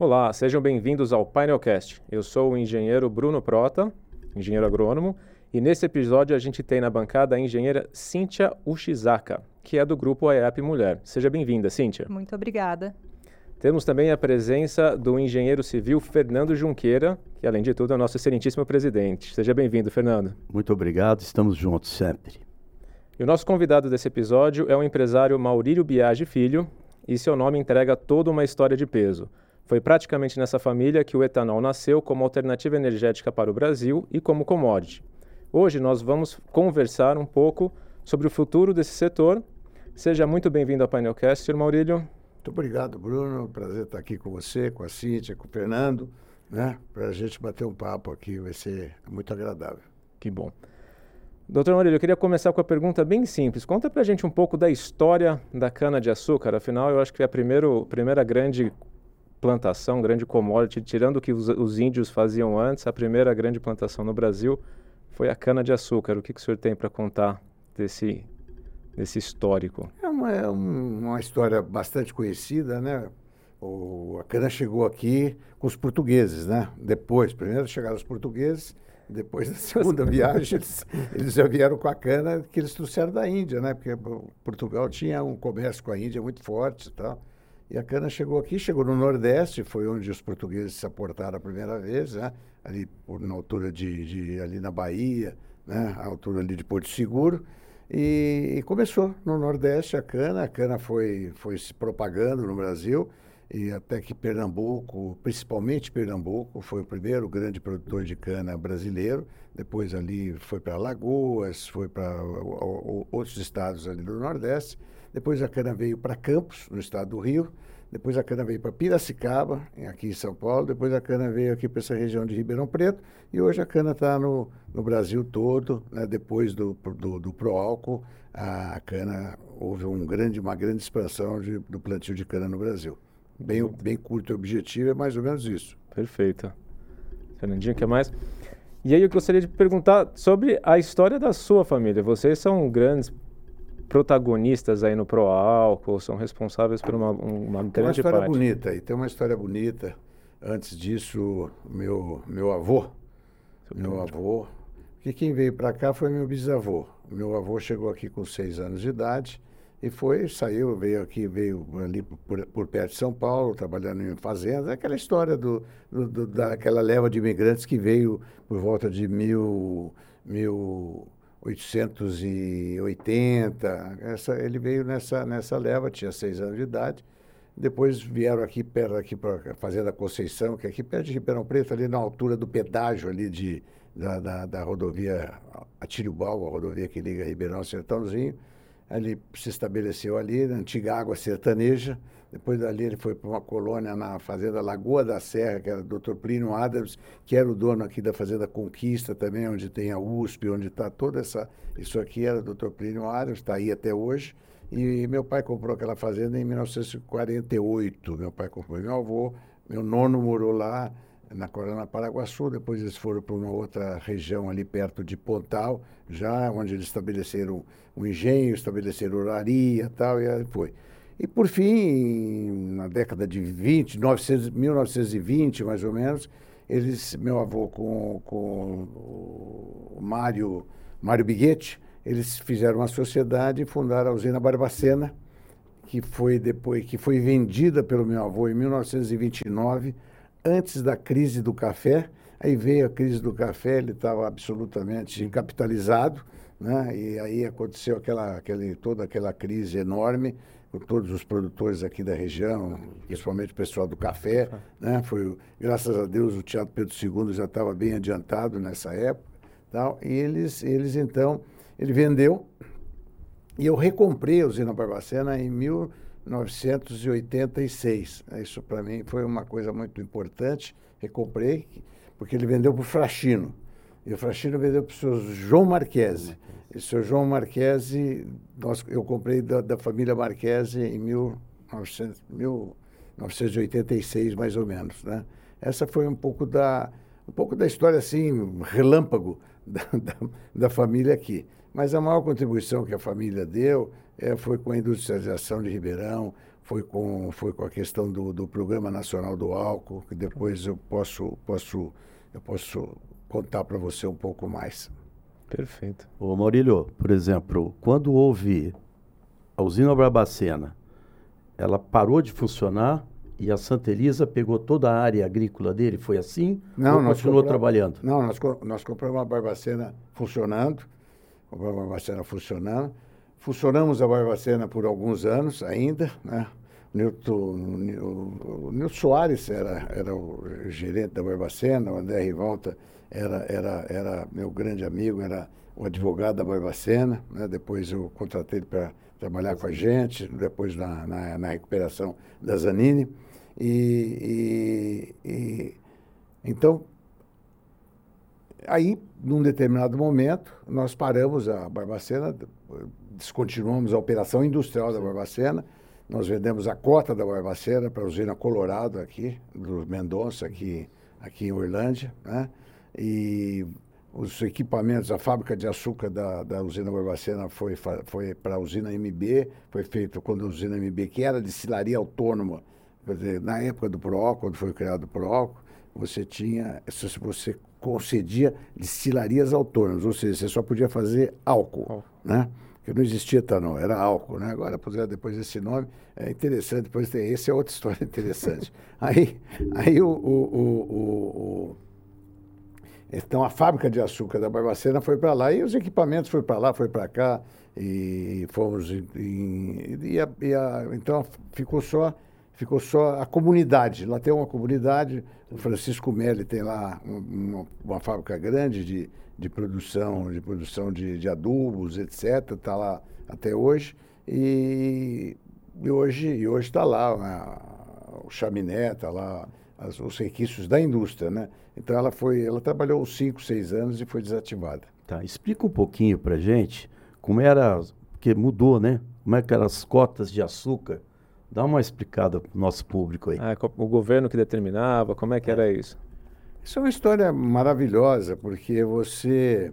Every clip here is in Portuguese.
Olá, sejam bem-vindos ao Painelcast. Eu sou o engenheiro Bruno Prota, engenheiro agrônomo, e nesse episódio a gente tem na bancada a engenheira Cíntia Ushizaka, que é do grupo AEAP Mulher. Seja bem-vinda, Cíntia. Muito obrigada. Temos também a presença do engenheiro civil Fernando Junqueira, que além de tudo é o nosso excelentíssimo presidente. Seja bem-vindo, Fernando. Muito obrigado, estamos juntos sempre. E o nosso convidado desse episódio é o empresário Maurílio Biagi Filho, e seu nome entrega toda uma história de peso. Foi praticamente nessa família que o etanol nasceu como alternativa energética para o Brasil e como commodity. Hoje nós vamos conversar um pouco sobre o futuro desse setor. Seja muito bem-vindo ao Painelcast, Sr. Maurílio. Muito obrigado, Bruno. Prazer estar aqui com você, com a Cíntia, com o Fernando, né? Para a gente bater um papo aqui, vai ser muito agradável. Que bom. Doutor Maurílio, eu queria começar com a pergunta bem simples. Conta para a gente um pouco da história da cana-de-açúcar. Afinal, eu acho que é a primeiro, primeira grande plantação, grande commodity, tirando o que os, os, índios faziam antes, a primeira grande plantação no Brasil foi a cana-de-açúcar. O que, que o senhor tem para contar desse, desse histórico? É uma, é uma história bastante conhecida, né? O, a cana chegou aqui com os portugueses, né? Depois, primeiro chegaram os portugueses, depois da segunda viagem, eles, eles já vieram com a cana que eles trouxeram da Índia, né? Porque Portugal tinha um comércio com a Índia muito forte e tal. E a cana chegou aqui, chegou no Nordeste, foi onde os portugueses se aportaram a primeira vez, né? ali por, na altura de, de, ali na Bahia, né? a altura ali de Porto Seguro. E, e, começou no Nordeste a cana, a cana foi, foi se propagando no Brasil, e até que Pernambuco, principalmente Pernambuco, foi o primeiro grande produtor de cana brasileiro. Depois ali foi para Alagoas, foi para outros estados ali do Nordeste. Depois a cana veio para Campos, no estado do Rio. Depois a cana veio para Piracicaba, aqui em São Paulo. Depois a cana veio aqui para essa região de Ribeirão Preto. E hoje a cana está no, no Brasil todo. Né? Depois do, do, do Proálcool, a cana houve um grande, uma grande expansão de, do plantio de cana no Brasil. Bem, bem curto e objetivo, é mais ou menos isso. Perfeito. Fernandinho, quer mais? E aí eu gostaria de perguntar sobre a história da sua família. Vocês são grandes protagonistas aí no Proálcool, são responsáveis por uma, uma grande parte. Tem uma história parte. bonita e tem uma história bonita. Antes disso, meu, meu avô, meu avô, que quem veio para cá foi meu bisavô. Meu avô chegou aqui com seis anos de idade e foi, saiu, veio aqui, veio ali por, por perto de São Paulo, trabalhando em fazendas. Aquela história do, do, do, daquela leva de imigrantes que veio por volta de mil, mil 880. Essa, ele veio nessa, nessa leva, tinha seis anos de idade. Depois vieram aqui perto aqui para a Fazenda Conceição, que é aqui perto de Ribeirão Preto, ali na altura do pedágio ali de, da, da, da rodovia Atiriubal, a rodovia que liga Ribeirão ao Sertãozinho. Ele se estabeleceu ali, na antiga água sertaneja. Depois dali ele foi para uma colônia na fazenda Lagoa da Serra, que era do Dr. Plínio Adams, que era o dono aqui da fazenda Conquista também, onde tem a USP, onde está toda essa... Isso aqui era do Dr. Plínio Adams, está aí até hoje. E meu pai comprou aquela fazenda em 1948. Meu pai comprou. Meu avô, meu nono morou lá, na Corona Paraguaçu, depois eles foram para uma outra região ali perto de Pontal, já onde eles estabeleceram um engenho, estabeleceram oraria e tal, e aí foi. E por fim, na década de 20, 900, 1920 mais ou menos, eles, meu avô com, com o Mário, Mário Biguete, eles fizeram uma sociedade e fundaram a usina Barbacena, que foi depois que foi vendida pelo meu avô em 1929, antes da crise do café. Aí veio a crise do café, ele estava absolutamente capitalizado, né? E aí aconteceu aquela, aquele, toda aquela crise enorme com todos os produtores aqui da região, principalmente o pessoal do café, né? Foi, graças a Deus, o Teatro Pedro II já estava bem adiantado nessa época, tal. E eles, eles então, ele vendeu e eu recomprei a usina Barbacena em 1986. Isso para mim foi uma coisa muito importante. Recomprei porque ele vendeu para o Frachino. E o Frachino vendeu para o senhor João Marquese. E o senhor João Marquese, nós, eu comprei da, da família Marquese em 1900, 1986, mais ou menos. Né? Essa foi um pouco da, um pouco da história, assim, relâmpago da, da, da família aqui. Mas a maior contribuição que a família deu é, foi com a industrialização de Ribeirão, foi com, foi com a questão do, do Programa Nacional do Álcool, que depois eu posso, posso, eu posso contar para você um pouco mais. Perfeito. Ô Maurílio, por exemplo, quando houve a usina Barbacena, ela parou de funcionar e a Santa Elisa pegou toda a área agrícola dele, foi assim? Não, ou nós continuou compramos- trabalhando? Não, nós, nós compramos uma Barbacena funcionando, compramos uma Barbacena funcionando. Funcionamos a Barbacena por alguns anos ainda, né? O Nilton, o, o Nilton Soares era, era o gerente da Barbacena, o André Rivalta era, era, era meu grande amigo, era o advogado da Barbacena, né? Depois eu contratei ele para trabalhar com a gente, depois na, na, na recuperação da Zanini. E, e- e- então, Aí, num determinado momento, nós paramos a Barbacena, descontinuamos a operação industrial da Barbacena, nós vendemos a cota da Barbacena para a usina Colorado aqui, do Mendonça, aqui, aqui em Orlândia, né? E os equipamentos, a fábrica de açúcar da, da usina Barbacena foi, foi para a usina MB, foi feito quando a usina MB, que era de silaria autônoma, dizer, na época do PROAL, quando foi criado o PROAL, você tinha, se você concedia destilarias autônomas, ou seja, você só podia fazer álcool, Álcool. né? Porque não existia etanol, era álcool, né? Agora puseram depois esse nome, é interessante, depois tem, esse é outra história interessante. aí, aí o, o, o- o- então a fábrica de açúcar da Barbacena foi para lá e os equipamentos foram para lá, foi para cá e fomos em, em- e a- e a- então ficou só ficou só a comunidade. Lá tem uma comunidade, o Francisco Melli tem lá um- uma, uma fábrica grande de, de produção, de produção de, de adubos, etc. Está lá até hoje e, hoje e hoje está lá a- o chaminé, está lá as- os requisitos da indústria, né? Então ela foi, ela trabalhou 5, 6 anos e foi desativada. Tá, explica um pouquinho pra gente como era, porque mudou, né? Como é que eram as cotas de açúcar. Dá uma explicada pro nosso público aí. Ah, o governo que determinava, como é que era isso? Isso é uma história maravilhosa, porque você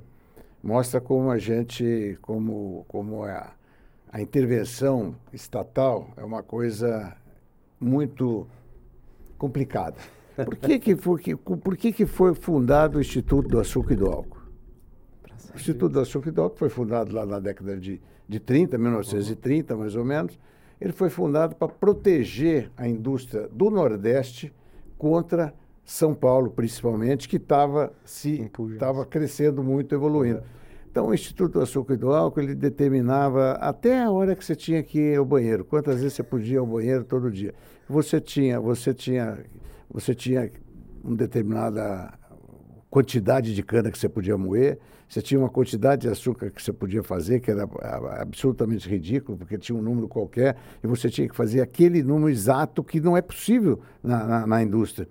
mostra como a gente, como, como a, a intervenção estatal é uma coisa muito complicada. Por que, que, foi, que, por que, que foi fundado o Instituto do Açúcar e do Álcool? O Instituto do Açúcar e do Álcool foi fundado lá na década de, de 30, 1930 mais ou menos. Ele foi fundado para proteger a indústria do Nordeste contra São Paulo, principalmente, que estava estava crescendo muito, evoluindo. Então, o Instituto do Açúcar e do Álcool ele determinava até a hora que você tinha que ir ao banheiro, quantas vezes você podia ir ao banheiro todo dia. Você tinha, você tinha, você tinha uma determinada quantidade de cana que você podia moer, você tinha uma quantidade de açúcar que você podia fazer, que era absolutamente ridículo, porque tinha um número qualquer, e você tinha que fazer aquele número exato que não é possível na, na, na indústria.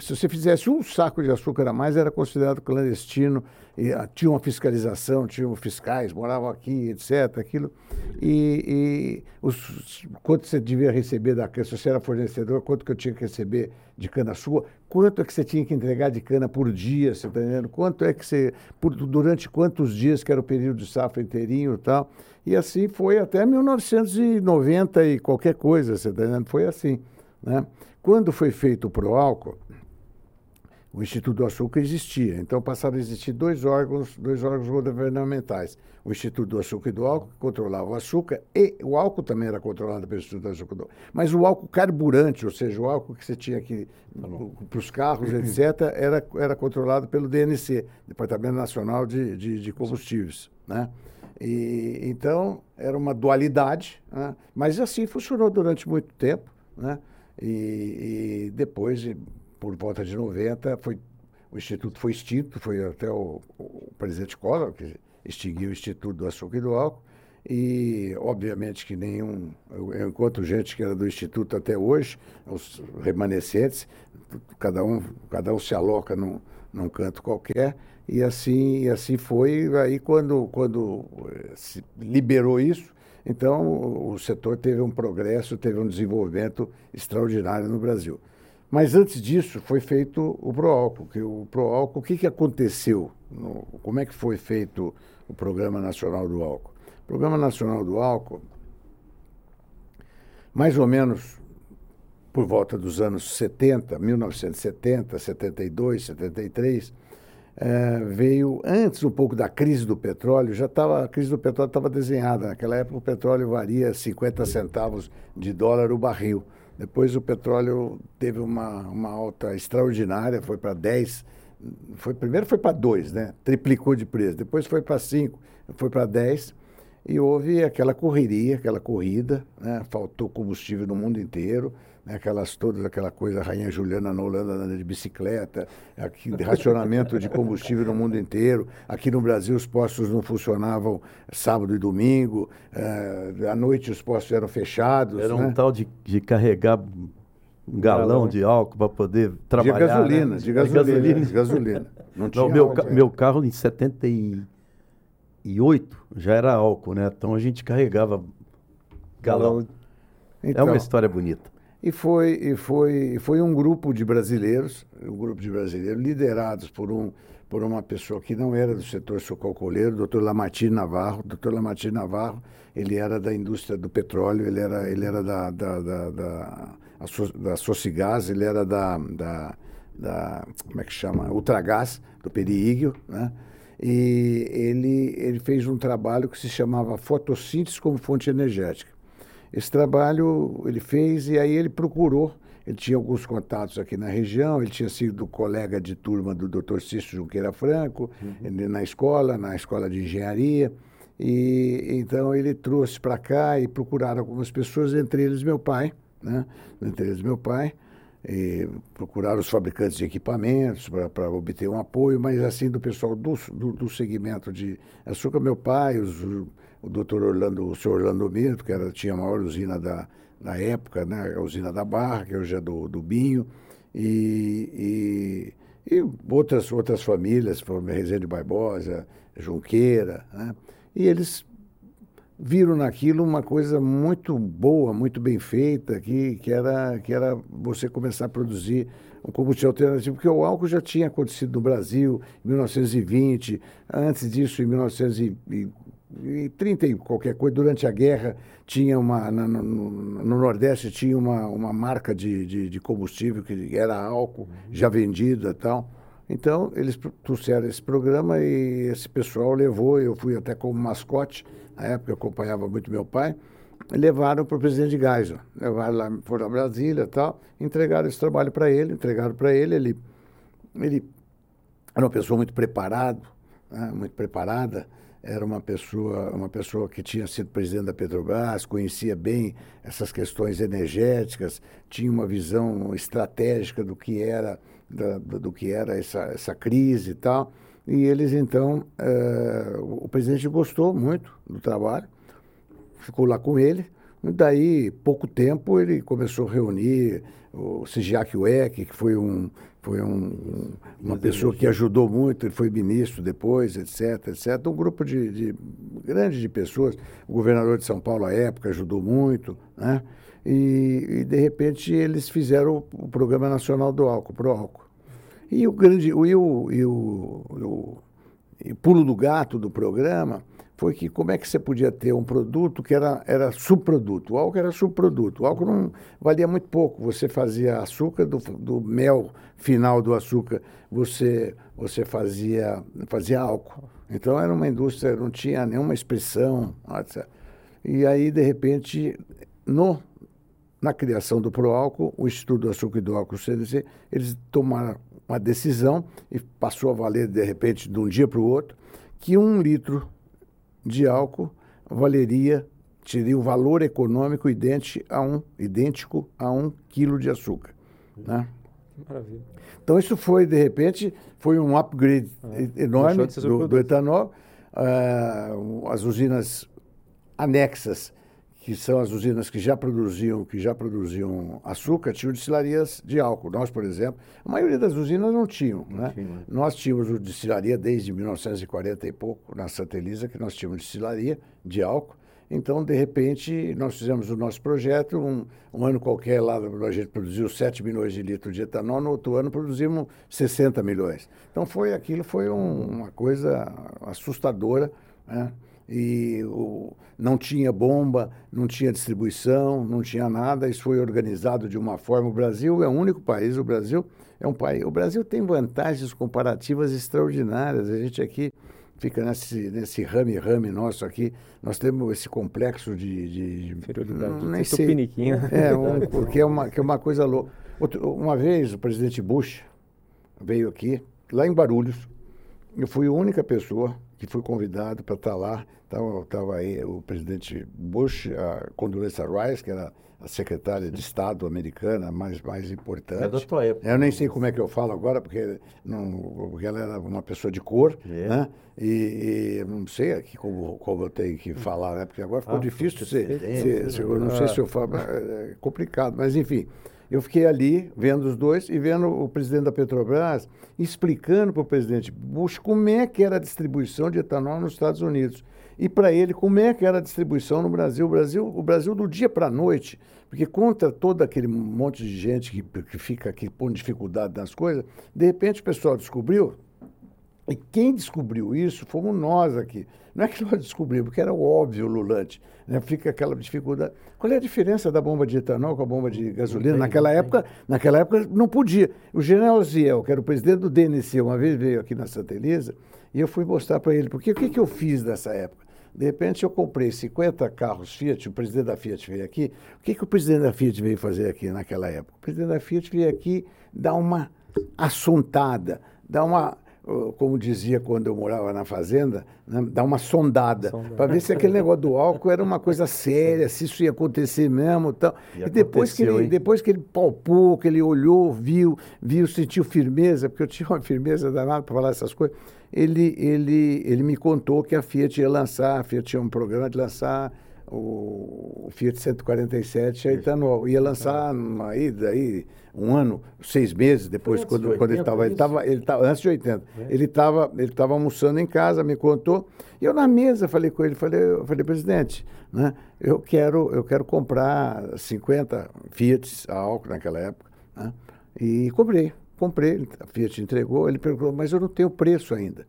Se você fizesse um saco de açúcar a mais, era considerado clandestino, e, ah, tinha uma fiscalização, tinham fiscais, moravam aqui, etc. Aquilo. E, e os, quanto você devia receber da cana, se você era fornecedor, quanto que eu tinha que receber de cana sua, quanto é que você tinha que entregar de cana por dia, você está entendendo? Quanto é que você, por, durante quantos dias que era o período de safra inteirinho e tal. E assim foi até 1990 e qualquer coisa, você está entendendo? Foi assim, né? Quando foi feito o Proálcool, o Instituto do Açúcar existia. Então passaram a existir dois órgãos, dois órgãos governamentais. O Instituto do Açúcar e do Álcool, que controlava o açúcar, e o álcool também era controlado pelo Instituto do Açúcar e do Álcool. Mas o álcool carburante, ou seja, o álcool que você tinha que para os carros, etc., era, era controlado pelo DNC, Departamento Nacional de, de, de Combustíveis. Né? E, então, era uma dualidade, né? mas assim funcionou durante muito tempo. Né? E, e depois, por volta de 90, foi, o Instituto foi extinto, foi até o, o presidente Collor que extinguiu o Instituto do Açúcar e do Álcool. E, obviamente, que nenhum. Eu, eu encontro gente que era do Instituto até hoje, os remanescentes, cada um, cada um se aloca num, num canto qualquer. E assim, e assim foi. Aí, quando, quando eh, se liberou isso, então o, o setor teve um progresso, teve um desenvolvimento extraordinário no Brasil. Mas antes disso foi feito o Proálcool. Que o Proálcool, o que, que aconteceu? No, como é que foi feito o Programa Nacional do Álcool? O Programa Nacional do Álcool mais ou menos por volta dos anos 70, 1970, 72, 73, é, veio antes um pouco da crise do petróleo, já estava a crise do petróleo estava desenhada. Naquela época o petróleo varia 50 centavos de dólar o barril. Depois o petróleo teve uma, uma alta extraordinária, foi para 10, foi, primeiro foi para 2, né? Triplicou de preço, depois foi para 5, foi para 10 e houve aquela correria, aquela corrida, né? faltou combustível no mundo inteiro, né? aquelas todas, aquela coisa, a Rainha Juliana na Holanda andando de bicicleta, aqui, racionamento de combustível no mundo inteiro. Aqui no Brasil os postos não funcionavam sábado e domingo, eh, à noite os postos eram fechados. Era né? um tal de, de carregar um galão de álcool para poder trabalhar. de gasolina, né? de gasolina, de gasolina. Não, tinha Não, meu, álcool, ca- é. meu carro em 78 já era álcool, né? Então a gente carregava galão. é Então, uma história bonita. E foi, e foi, foi um grupo de brasileiros, um grupo de brasileiros liderados por, um, por uma pessoa que não era do setor socorro-colheiro, o doutor Lamartine Navarro. Doutor Lamartine Navarro, ele era da indústria do petróleo, ele era, ele era da, da, da, da, da Socigás, ele era da, da, da, como é que chama, Ultragás, do Periíguio, né? E ele, ele fez um trabalho que se chamava Fotossíntese como fonte energética. Esse trabalho ele fez e aí ele procurou. Ele tinha alguns contatos aqui na região, ele tinha sido colega de turma do Dr. Cício Junqueira Franco, ele na escola, na escola de engenharia. E então ele trouxe para cá e procuraram algumas pessoas, entre eles meu pai, né? Entre eles meu pai. E procuraram os fabricantes de equipamentos para obter um apoio, mas assim do pessoal do, do, do segmento de açúcar, meu pai, os, o doutor Orlando, o senhor Orlando Mirto, que era, tinha a maior usina da, da época, né? a usina da Barra, que hoje é do, do Binho, e, e, e outras, outras famílias, foram Rezende Barbosa, Junqueira, né? e eles viram naquilo uma coisa muito boa, muito bem feita, que, que, era, que era você começar a produzir um combustível alternativo, porque o álcool já tinha acontecido no Brasil em 1920, antes disso, em 1930 e qualquer coisa, durante a guerra, tinha uma, no, no- no Nordeste tinha uma, uma marca de, de, de combustível que era álcool, já vendida e tal. Então, eles trouxeram esse programa e esse pessoal levou, eu fui até como mascote, na época eu acompanhava muito meu pai, e levaram para o presidente Geisel. Levaram lá, foram a Brasília e tal, entregaram esse trabalho para ele, entregaram para ele, ele, ele era uma pessoa muito preparada, né, muito preparada, era uma pessoa, uma pessoa que tinha sido presidente da Petrobras, conhecia bem essas questões energéticas, tinha uma visão estratégica do que era, da- do, que era essa, essa crise e tal. E eles, então, eh, o presidente gostou muito do trabalho, ficou lá com ele. Daí, pouco tempo, ele começou a reunir o Sigiac Weck, que foi, um, foi um, uma pessoa que ajudou muito, ele foi ministro depois, etc, etc. Um grupo de, de grande de pessoas. O governador de São Paulo, à época, ajudou muito, né? E, e, de repente, eles fizeram o, Programa Nacional do Álcool, Pro Álcool. E o grande, o, e o, e o, e o, e o pulo do gato do programa foi que como é que você podia ter um produto que era, era subproduto. O álcool era subproduto. O álcool não valia muito pouco. Você fazia açúcar, do, do mel final do açúcar, você, você fazia, fazia álcool. Então era uma indústria, não tinha nenhuma expressão. etc. E aí, de repente, no, na criação do Proálcool, o Instituto do Açúcar e do Álcool CDC, eles tomaram uma decisão e passou a valer, de repente, de um dia para o outro, que um litro de álcool valeria, teria o valor econômico idêntico a um, idêntico a um quilo de açúcar. Né? Maravilha. Então isso foi, de repente, foi um upgrade e- enorme do, do etanol. Ah, as usinas anexas, que são as usinas que já produziam, que já produziam açúcar, tinham destilarias de álcool. Nós, por exemplo, a maioria das usinas não tinham. né? tinha, né? Nós tínhamos o destilaria desde 1940 e pouco, na Santa Elisa, que nós tínhamos destilaria de álcool. Então, de repente, nós fizemos o nosso projeto, um, um ano qualquer lá, a gente produziu 7 milhões de litros de etanol, no outro ano produzimos 60 milhões. Então, foi aquilo foi um- uma coisa assustadora, né? E o, não tinha bomba, não tinha distribuição, não tinha nada. Isso foi organizado de uma forma. O Brasil é o único país, o Brasil é um país. O Brasil tem vantagens comparativas extraordinárias. A gente aqui fica nesse, nesse rame-rame nosso aqui. Nós temos esse complexo de. de Inferioridade. Nem sei. Piniquinho. É, um, porque é uma, que é uma coisa louca. Outro, uma vez o presidente Bush veio aqui, lá em Barulhos. Eu fui a única pessoa que fui convidado para estar lá. Estava tava aí o presidente Bush, a Condoleezza Rice, que era a secretária de Estado americana mais, mais importante. É da tua época. Eu nem sei como é que eu falo agora, porque, não, porque ela era uma pessoa de cor, é. né? E, e, não sei aqui como, como eu tenho que falar, né? Porque agora ficou ah, difícil ser, ser, ser, Eu não sei se eu falo, é complicado, mas enfim. Eu fiquei ali vendo os dois e vendo o presidente da Petrobras explicando para o presidente Bush como é que era a distribuição de etanol nos Estados Unidos. E para ele, como é que era a distribuição no Brasil. O Brasil, o Brasil do dia para a noite, porque contra todo aquele monte de gente que, que fica aqui pondo dificuldade nas coisas, de repente o pessoal descobriu, e quem descobriu isso fomos nós aqui. Não é que nós descobrimos, porque era óbvio, Lulante. Né? Fica aquela dificuldade. Qual é a diferença da bomba de etanol com a bomba de gasolina? naquela época, naquela época não podia. O general Ziel, que era o presidente do DNC, uma vez veio aqui na Santa Elisa, e eu fui mostrar para ele, porque o que, que eu fiz nessa época? De repente eu comprei 50 carros Fiat, o presidente da Fiat veio aqui. O que, que o presidente da Fiat veio fazer aqui naquela época? O presidente da Fiat veio aqui dar uma assuntada, dar uma como dizia quando eu morava na fazenda, né, dar uma sondada, para ver se aquele negócio do álcool era uma coisa séria, se isso ia acontecer mesmo tal. E, e depois, que ele, depois que ele palpou, que ele olhou, viu, viu, sentiu firmeza, porque eu tinha uma firmeza danada para falar essas coisas, ele, ele, ele me contou que a Fiat ia lançar, a Fiat tinha um programa de lançar o Fiat 147 a etanol. Ia lançar aí, daí, um ano, seis meses depois, quando, 80, quando ele estava. Ele estava ele tava, antes de 80. É. Ele estava ele tava almoçando em casa, me contou. E eu na mesa falei com ele, falei, eu falei, presidente, né, eu, quero, eu quero comprar 50 Fiat a álcool naquela época. Né, e comprei, comprei, a Fiat entregou, ele perguntou, mas eu não tenho preço ainda.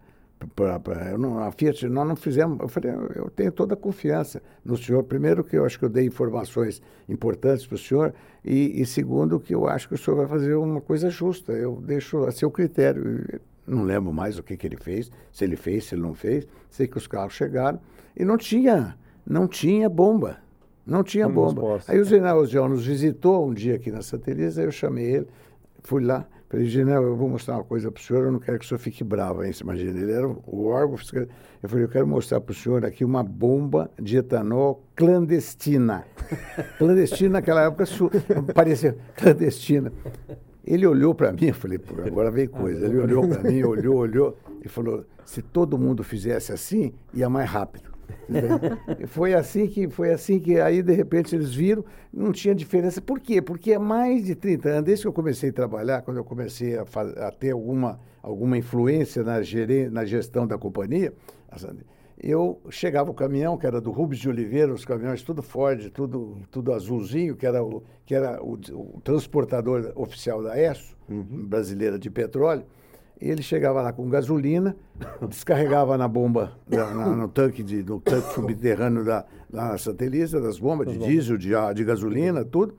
Pra, pra, eu não, a Fiat, nós não fizemos. Eu falei, eu tenho toda a confiança no senhor. Primeiro, que eu acho que eu dei informações importantes para o senhor, e, e, segundo, que eu acho que o senhor vai fazer uma coisa justa. Eu deixo a seu critério. Não lembro mais o que, que ele fez, se ele fez, se ele não fez. Sei que os carros chegaram e não tinha, não tinha bomba. Não tinha bomba. Aí o general João nos visitou um dia aqui na Santa Elisa, eu chamei ele, fui lá. Falei, Ginel, eu vou mostrar uma coisa para o senhor, eu não quero que o senhor fique bravo, hein? Você imagina, ele era o órgão fiscal. Eu falei, eu quero mostrar para o senhor aqui uma bomba de etanol clandestina. clandestina naquela época parecia clandestina. Ele olhou para mim, eu falei, agora vem coisa. Ele olhou para mim, olhou, olhou e falou: se todo mundo fizesse assim, ia mais rápido. Foi assim que foi assim que aí de repente eles viram, não tinha diferença. Por quê? Porque é mais de 30 anos, desde que eu comecei a trabalhar, quando eu comecei a, a ter alguma, alguma influência na, gere, na gestão da companhia, eu chegava o caminhão, que era do Rubens de Oliveira, os caminhões tudo Ford, tudo, tudo azulzinho, que era o, que era o, o transportador oficial da ESSO, uhum. brasileira de petróleo ele chegava lá com gasolina, descarregava na bomba, na, na, no tanque de, no tanque subterrâneo da, da Santa Elisa, das bombas de diesel, de, de gasolina, tudo.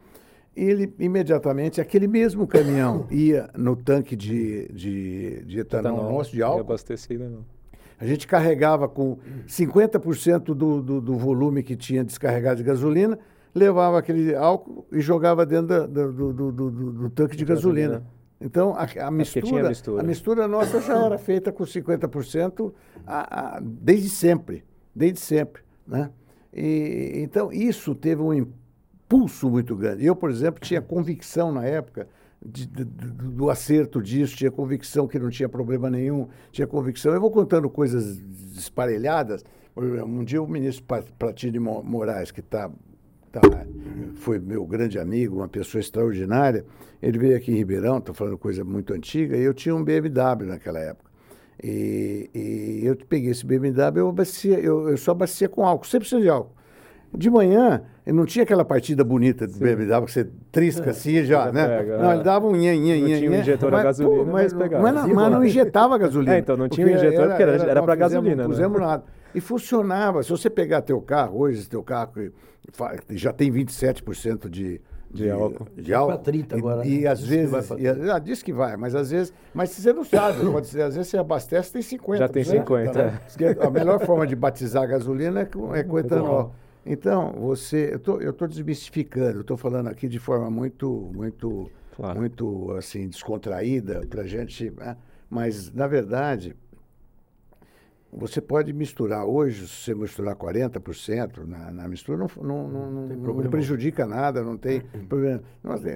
E ele imediatamente, aquele mesmo caminhão ia no tanque de, de, de etanol, etanol nosso, de álcool. Abastecido, não. A gente carregava com 50% do, do, do volume que tinha descarregado de gasolina, levava aquele álcool e jogava dentro da, do, do, do, do, tanque de gasolina. Então, a, a mistura, mistura, a mistura nossa já era feita com 50% a, a, desde sempre, desde sempre, né? E, então, isso teve um impulso muito grande. Eu, por exemplo, tinha convicção na época de, de, do acerto disso, tinha convicção que não tinha problema nenhum, tinha convicção. Eu vou contando coisas esparelhadas. Um dia o ministro Platini Moraes, que está tá, foi meu grande amigo, uma pessoa extraordinária. Ele veio aqui em Ribeirão, estou falando coisa muito antiga, e eu tinha um BMW naquela época. E, e eu peguei esse BMW, eu, abastecia, eu, eu só abastecia com álcool, sempre precisa de álcool. De manhã, não tinha aquela partida bonita do BMW que você trisca assim e já, né? Pega, não, ele dava um nhan, nhan, nhan. Não tinha um injetor a gasolina, mas, mas, mas, mas, não injetava gasolina. É, então não tinha um injetor porque era, era, era para gasolina. Não né? pusemos nada. E funcionava. Se você pegar teu carro hoje, teu carro já tem 27% de, de álcool. De álcool. 30 agora. E, e às vezes. E, ah, diz que vai, mas às vezes. Mas você não sabe, pode ser, às vezes você abastece tem 50. Já tem 50. Né? É. A melhor forma de batizar a gasolina é com, é com etanol. Então, você. Eu estou desmistificando, estou falando aqui de forma muito, muito, claro. muito assim, descontraída para a gente. Né? Mas, na verdade, você pode misturar hoje, se você misturar 40% na, na mistura, não, não, não, não, não prejudica nada, não tem problema.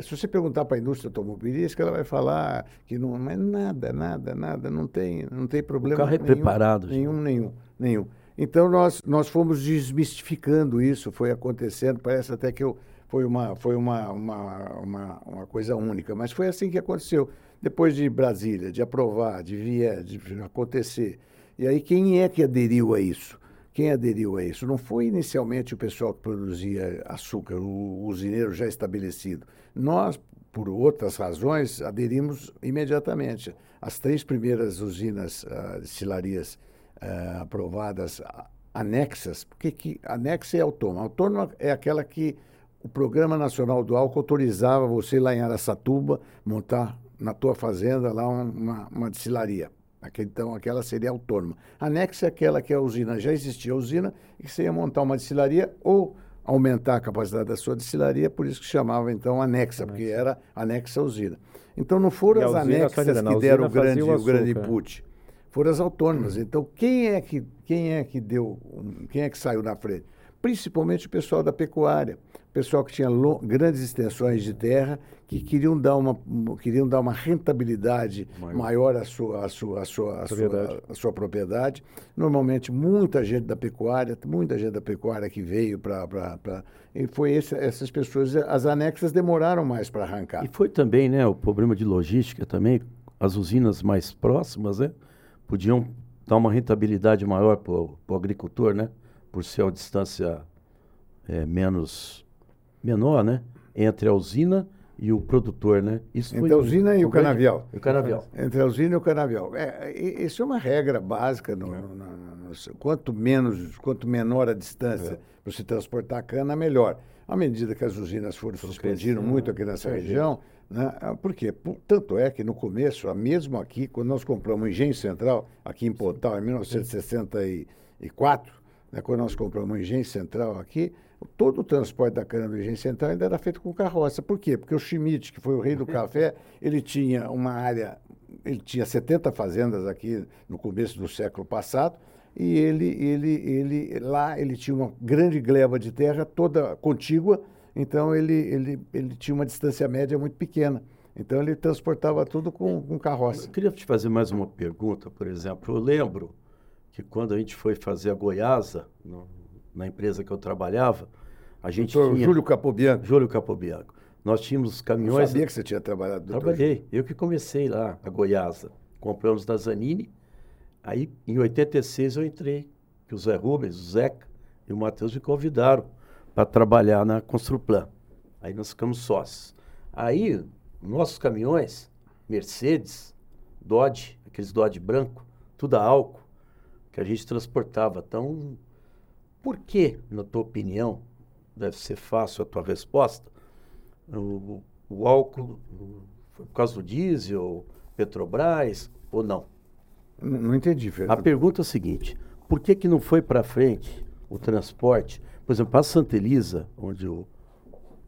se você perguntar para a indústria automobilística, ela vai falar que não, mas nada, nada, nada, não tem, não tem problema. O carro é nenhum, preparado. Nenhum, nenhum, nenhum. Então nós, nós fomos desmistificando isso, foi acontecendo, parece até que eu, foi, uma, foi uma, uma, uma, uma coisa única, mas foi assim que aconteceu. Depois de Brasília, de aprovar, de vier, de acontecer e aí, quem é que aderiu a isso? Quem aderiu a isso? Não foi inicialmente o pessoal que produzia açúcar, o usineiro já estabelecido. Nós, por outras razões, aderimos imediatamente. As três primeiras usinas uh, destilarias uh, aprovadas, uh, anexas, porque que anexa é autônoma. Autônoma é aquela que o Programa Nacional do Álcool autorizava você lá em Araçatuba montar na tua fazenda lá uma, uma destilaria. Então, aquela seria autônoma. Anexa é aquela que a usina, já existia a usina, e que você ia montar uma destilaria ou aumentar a capacidade da sua destilaria, por isso que chamava, então, anexa, porque era anexa à usina. Então, não foram as anexas que deram o grande, o, o grande input, foram as autônomas. Hum. Então, quem é, que, quem é que deu, quem é que saiu na frente? Principalmente o pessoal da pecuária pessoal que tinha grandes extensões de terra, que queriam dar uma, queriam dar uma rentabilidade maior, maior à, sua, à, sua, à, sua, à, sua, à sua propriedade. Normalmente, muita gente da pecuária, muita gente da pecuária que veio para. E foi esse, essas pessoas, as anexas demoraram mais para arrancar. E foi também né, o problema de logística também, as usinas mais próximas, né? Podiam dar uma rentabilidade maior para o agricultor, né? Por ser uma distância é, menos menor, né? Entre a usina e o produtor, né? Isso Entre a usina e o canavial. E o canavial. Entre a usina e o canavial. É, isso é uma regra básica. No, no, no, quanto menos, quanto menor a distância é. para se transportar a cana, melhor. À medida que as usinas foram se expandiram muito aqui nessa região, né? Ah, por quê? Tanto é que no começo, mesmo aqui, quando nós compramos o Engenho Central, aqui em Pontal, em 1964, né, quando nós compramos o Engenho Central aqui, todo o transporte da cana do Engenho Central ainda era feito com carroça. Por quê? Porque o Schmidt, que foi o rei do café, ele tinha uma área, ele tinha 70 fazendas aqui no começo do século passado, e ele, ele, ele lá ele tinha uma grande gleba de terra toda contígua, então ele, ele, ele tinha uma distância média muito pequena. Então ele transportava tudo com, com carroça. Eu queria te fazer mais uma pergunta, por exemplo. Eu lembro que quando a gente foi fazer a Goiasa, no, na empresa que eu trabalhava, a gente Doutor tinha... Júlio Capobianco. Júlio Capobianco. Nós tínhamos caminhões... Eu sabia que você tinha trabalhado. Trabalhei. Júlio. Eu que comecei lá, a Goiasa. Compramos da Zanini. Aí, em 86, eu entrei. Que o Zé Rubens, o Zeca e o Matheus me convidaram para trabalhar na Construplan. Aí nós ficamos sócios. Aí, nossos caminhões, Mercedes, Dodge, aqueles Dodge branco, tudo a álcool, que a gente transportava. Então, por que, na tua opinião, deve ser fácil a tua resposta, o, o álcool foi por causa do diesel, Petrobras ou não? Não, não entendi, Fernando. A pergunta é a seguinte, por que, que não foi para frente o transporte? Por exemplo, para Santa Elisa, onde o,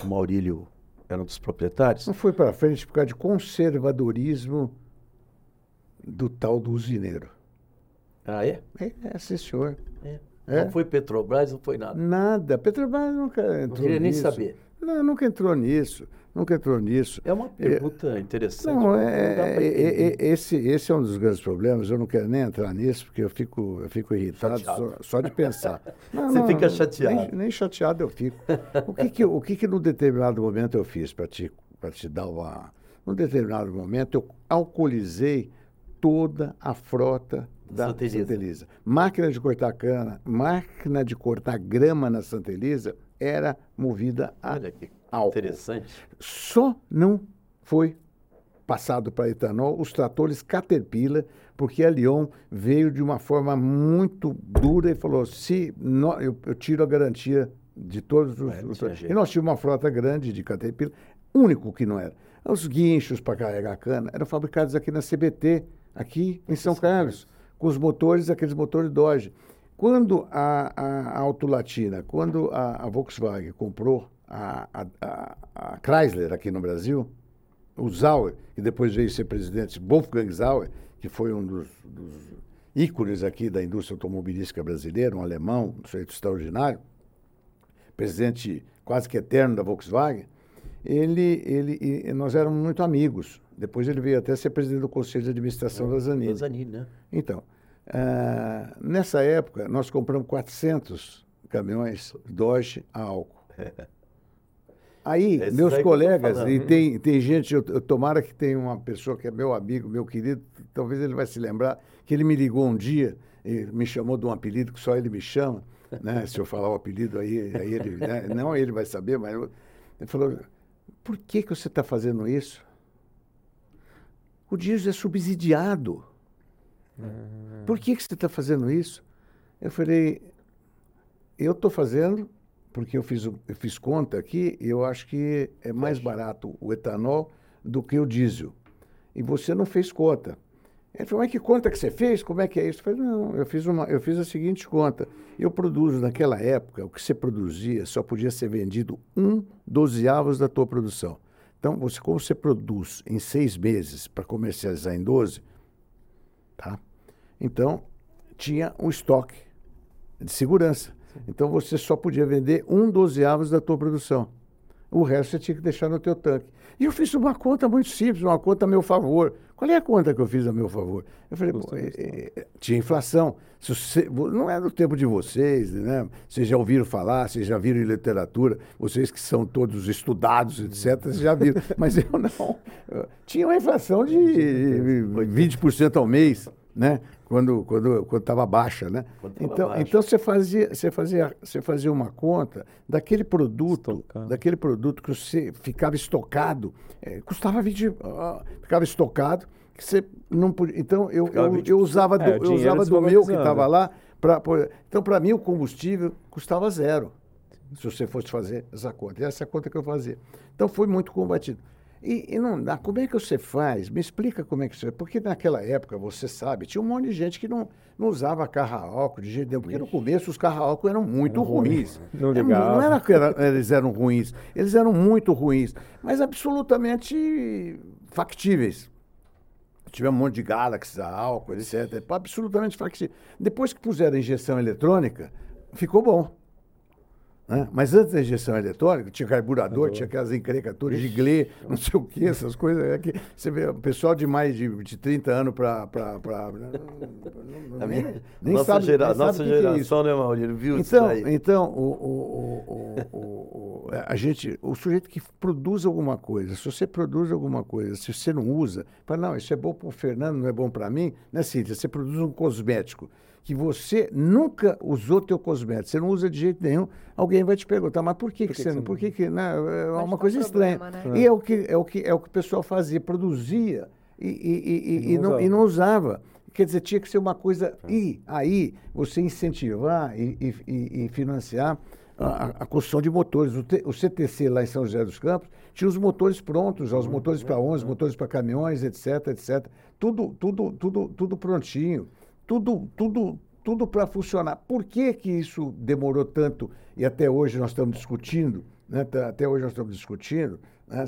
Maurílio era um dos proprietários. Não foi para frente por causa de conservadorismo do tal do usineiro. Ah, é? É, é sim, senhor. É. É? Não foi Petrobras, não foi nada. Nada. Petrobras nunca entrou Não queria nisso. nem saber. Não, nunca entrou nisso. Nunca entrou nisso. É uma pergunta é, interessante. Não, é, não é, é, esse, esse é um dos grandes problemas. Eu não quero nem entrar nisso, porque eu fico, eu fico irritado só, só, de pensar. Não, Você não, fica chateado. Nem, nem, chateado eu fico. O que, que, o que, que num determinado momento eu fiz para te, te dar uma. Num determinado momento eu alcoolizei toda a frota da Santa Elisa. Santa Elisa. Máquina de cortar cana, máquina de cortar grama na Santa Elisa era movida a Olha que álcool. Interessante. Só não foi passado para etanol os tratores Caterpillar, porque a Lyon veio de uma forma muito dura e falou: se nó- eu, eu tiro a garantia de todos os. É, não os- e nós tínhamos uma frota grande de Caterpillar, único que não era. Os guinchos para carregar a cana eram fabricados aqui na CBT, aqui em São Carlos, com os motores, aqueles motores Dodge. Quando a, a, a Autolatina, quando a, a Volkswagen comprou a, a, a, Chrysler aqui no Brasil, o Zauer, que depois veio ser presidente, Wolfgang Zauer, que foi um dos, dos ícones aqui da indústria automobilística brasileira, um alemão, um sujeito extraordinário, presidente quase que eterno da Volkswagen, ele, ele, nós éramos muito amigos. Depois ele veio até ser presidente do Conselho de Administração da Zanini. Zanini, né? Então, ah, nessa época, nós compramos 400 caminhões Dodge a álcool. Aí, Esses meus colegas, e tem, tem gente, eu, eu tomara que tenha uma pessoa que é meu amigo, meu querido, talvez ele vai se lembrar, que ele me ligou um dia, e me chamou de um apelido que só ele me chama, né? Se eu falar o apelido aí, aí ele, né? não ele vai saber, mas eu- ele falou, por que, que você está fazendo isso? O diesel é subsidiado. Por que, que você está fazendo isso? Eu falei, eu estou fazendo porque eu fiz, eu fiz conta aqui e eu acho que é mais barato o etanol do que o diesel. E você não fez conta. Ele falou, mas que conta que você fez? Como é que é isso? Eu falei, não, eu fiz, uma, eu fiz a seguinte conta. Eu produzo, naquela época, o que você produzia só podia ser vendido um dozeavos da tua produção. Então, você, como você produz em seis meses para comercializar em 12, tá? Então, tinha um estoque de segurança. Então, você só podia vender um dozeavos da tua produção. O resto você tinha que deixar no teu tanque. E eu fiz uma conta muito simples, uma conta a meu favor. Qual é a conta que eu fiz a meu favor? Eu falei, pô, é, é, tinha inflação. Você- vo- não é do tempo de vocês, né? Vocês já ouviram falar, vocês já viram em literatura, vocês que são todos estudados, etc., vocês já viram. Mas eu não. Eu tinha uma inflação de 20% ao mês, né? Quando quando quando estava baixa, né? Então, baixa. então você fazia você fazia você fazia uma conta daquele produto Estocado. daquele produto que você ficava estocado eh, custava 20 ah, ficava estocado que você não podia então eu, Ficava eu, 20%. eu usava do, É, eu usava do meu que estava lá para então para mim o combustível custava zero se você fosse fazer essa conta. E essa é a conta que eu fazia. Então foi muito combatido. E, e não dá. Como é que você faz? Me explica como é que você. Porque naquela época, você sabe, tinha um monte de gente que não, não usava álcool de jeito nenhum. Porque no começo os álcool eram muito Eram ruins. ruins. Não ligava. Não era que era- eles eram ruins, eles eram muito ruins, mas absolutamente factíveis. Tivemos um monte de Galaxy álcool, etc. Absolutamente factível. Depois que puseram a injeção eletrônica, ficou bom. Né? Mas antes da injeção eletrônica, tinha carburador, tinha aquelas encrecaturas de glê, não sei o quê, essas coisas. É que você vê, o pessoal de mais de, de 30 anos para. A Nem, nem nossa sabe, gera- nem sabe nossa que que é geração, né, Maurílio? Viu Então, então o, o, o, o, o- a gente, o sujeito que produz alguma coisa, se você produz alguma coisa, se você não usa, fala, não, isso é bom para o Fernando, não é bom para mim, né, Cíntia? Você produz um cosmético que você nunca usou teu cosmético, você não usa de jeito nenhum, alguém vai te perguntar, mas por que, que, você não? Por que, que né? É uma coisa estranha. problema, né? E é o que é o que é o que o pessoal fazia, produzia e, e, e, e, não não, e usava. não usava. Quer dizer, tinha que ser uma coisa. E aí você incentivar e, e- e- financiar a, a- a construção de motores. O, T- o CTC lá em São José dos Campos tinha os motores prontos, os motores para 11, motores para caminhões, etc, etc. Tudo, tudo, tudo, tudo prontinho. Tudo, tudo, tudo para funcionar. Por que, que isso demorou tanto e até hoje nós estamos discutindo? né? Até hoje nós estamos discutindo. né?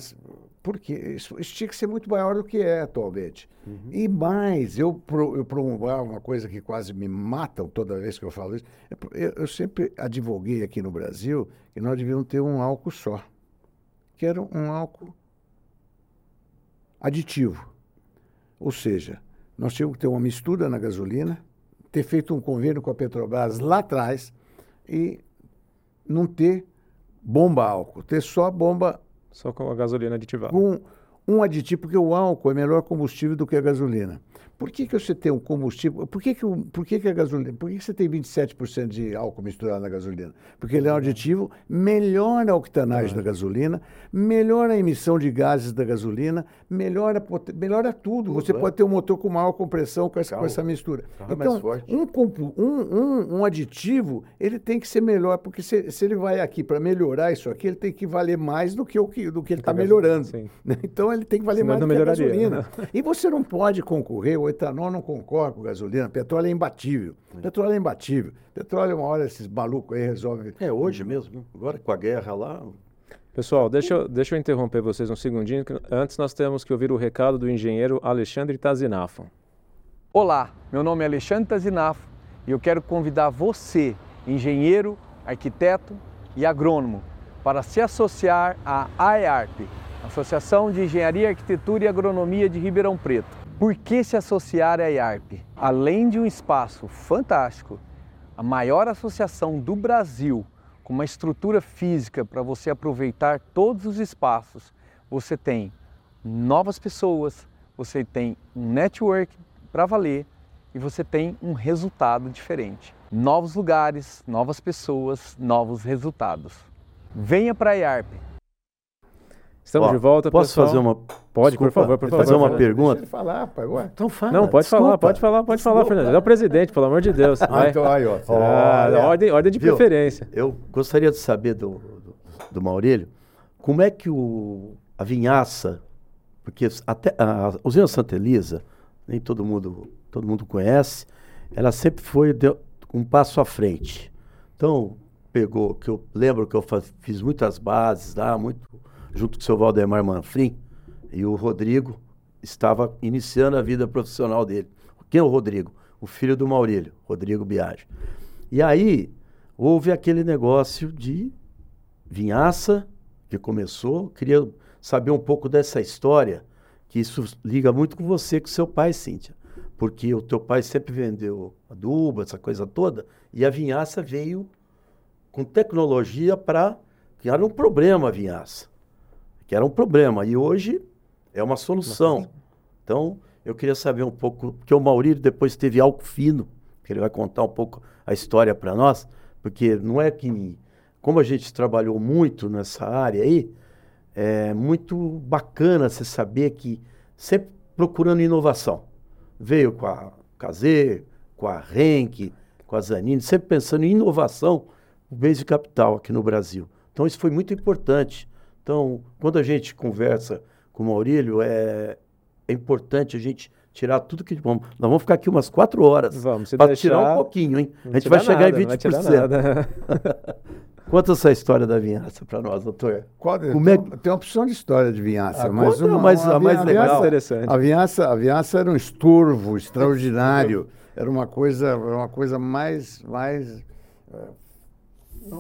Porque isso, isso tinha que ser muito maior do que é atualmente. E mais, eu, pro, eu promover uma coisa que quase me matam toda vez que eu falo isso. é Eu, eu sempre advoguei aqui no Brasil que nós devíamos ter um álcool só, que era um álcool aditivo. Ou seja, nós tínhamos que ter uma mistura na gasolina, ter feito um convênio com a Petrobras lá atrás e não ter bomba álcool, ter só bomba Só com a gasolina aditivada. com um aditivo, porque o álcool é melhor combustível do que a gasolina. Por que, que você tem um combustível? Por que, que, o, por que, que a gasolina? Por que, que você tem 27% de álcool misturado na gasolina? Porque ele é um aditivo, melhora a octanagem da gasolina, melhora a emissão de gases da gasolina, melhora, melhora tudo. Você é. pode ter um motor com maior compressão com essa, com essa mistura. é Então, um, um, um, aditivo, ele tem que ser melhor, porque se, se ele vai aqui para melhorar isso aqui, ele tem que valer mais do que, o que, do que ele está melhorando. sim. né? Então ele tem que valer Senão mais do que a gasolina. E você não pode concorrer, o etanol não concorre com gasolina, petróleo é imbatível. Petróleo é imbatível. Petróleo, uma hora, esses malucos aí resolvem. É hoje mesmo, né? agora com a guerra lá. Pessoal, deixa eu, deixa eu interromper vocês um segundinho. que Antes nós temos que ouvir o recado do engenheiro Alexandre Tazinafo. Olá, meu nome é Alexandre Tazinafo e eu quero convidar você, engenheiro, arquiteto e agrônomo, para se associar à AEARP, Associação de Engenharia, Arquitetura e Agronomia de Ribeirão Preto. Por que se associar à AEARP? Além de um espaço fantástico, a maior associação do Brasil, com uma estrutura física para você aproveitar todos os espaços, você tem novas pessoas, você tem um network para valer e você tem um resultado diferente. Novos lugares, novas pessoas, novos resultados. Venha para a IARP. Estamos Ó, de volta, Posso pessoal. fazer uma. Pode, por Desculpa, favor, por fazer favor, uma Fernando. pergunta? Deixa ele falar, pai. Ué. Então fala. Não, pode falar, desculpa. pode falar, pode falar, Desculpa. Fernando. Ele é o presidente, pelo amor de Deus. Ah, Vai. então aí, ó. Ah, Olha. ordem, ordem de Viu? preferência. Eu gostaria de saber do, do, do Maurílio como é que o, a vinhaça, porque até a usina Santa Elisa, nem todo mundo, todo mundo conhece, ela sempre foi um passo à frente. Então, pegou, que eu lembro que eu fa- fiz muitas bases lá, muito junto com o seu Valdemar Manfrim, e o Rodrigo estava iniciando a vida profissional dele. Quem é o Rodrigo? O filho do Maurílio, Rodrigo Biagi. E aí houve aquele negócio de vinhaça que começou. Queria saber um pouco dessa história, que isso liga muito com você, com seu pai, Cíntia. Porque o teu pai sempre vendeu adubo, essa coisa toda, e a vinhaça veio com tecnologia para. era um problema a vinhaça. Que era um problema. E hoje é uma solução. Então, eu queria saber um pouco, porque o Maurílio depois teve algo fino, que ele vai contar um pouco a história para nós, porque não é que, como a gente trabalhou muito nessa área aí, é muito bacana você saber que sempre procurando inovação. Veio com a Kazê, com a Renk, com a Zanini, sempre pensando em inovação, o base capital aqui no Brasil. Então isso foi muito importante. Então, quando a gente conversa com o Maurílio, é, é importante a gente tirar tudo que vamos. Nós vamos ficar aqui umas quatro horas Vamos, se para deixar, tirar um pouquinho, hein? Não A gente vai chegar nada, em não vai tirar 20%. nada. Conta essa história da vinhaça para nós, doutor. Qual- Como é tem, que- tem uma opção de história de vinhaça, Ah, mas uma, mais- uma a mais legal. vinhaça- Interessante. A vinhaça, a vinhaça era um estorvo extraordinário. Era uma coisa, uma coisa mais, mais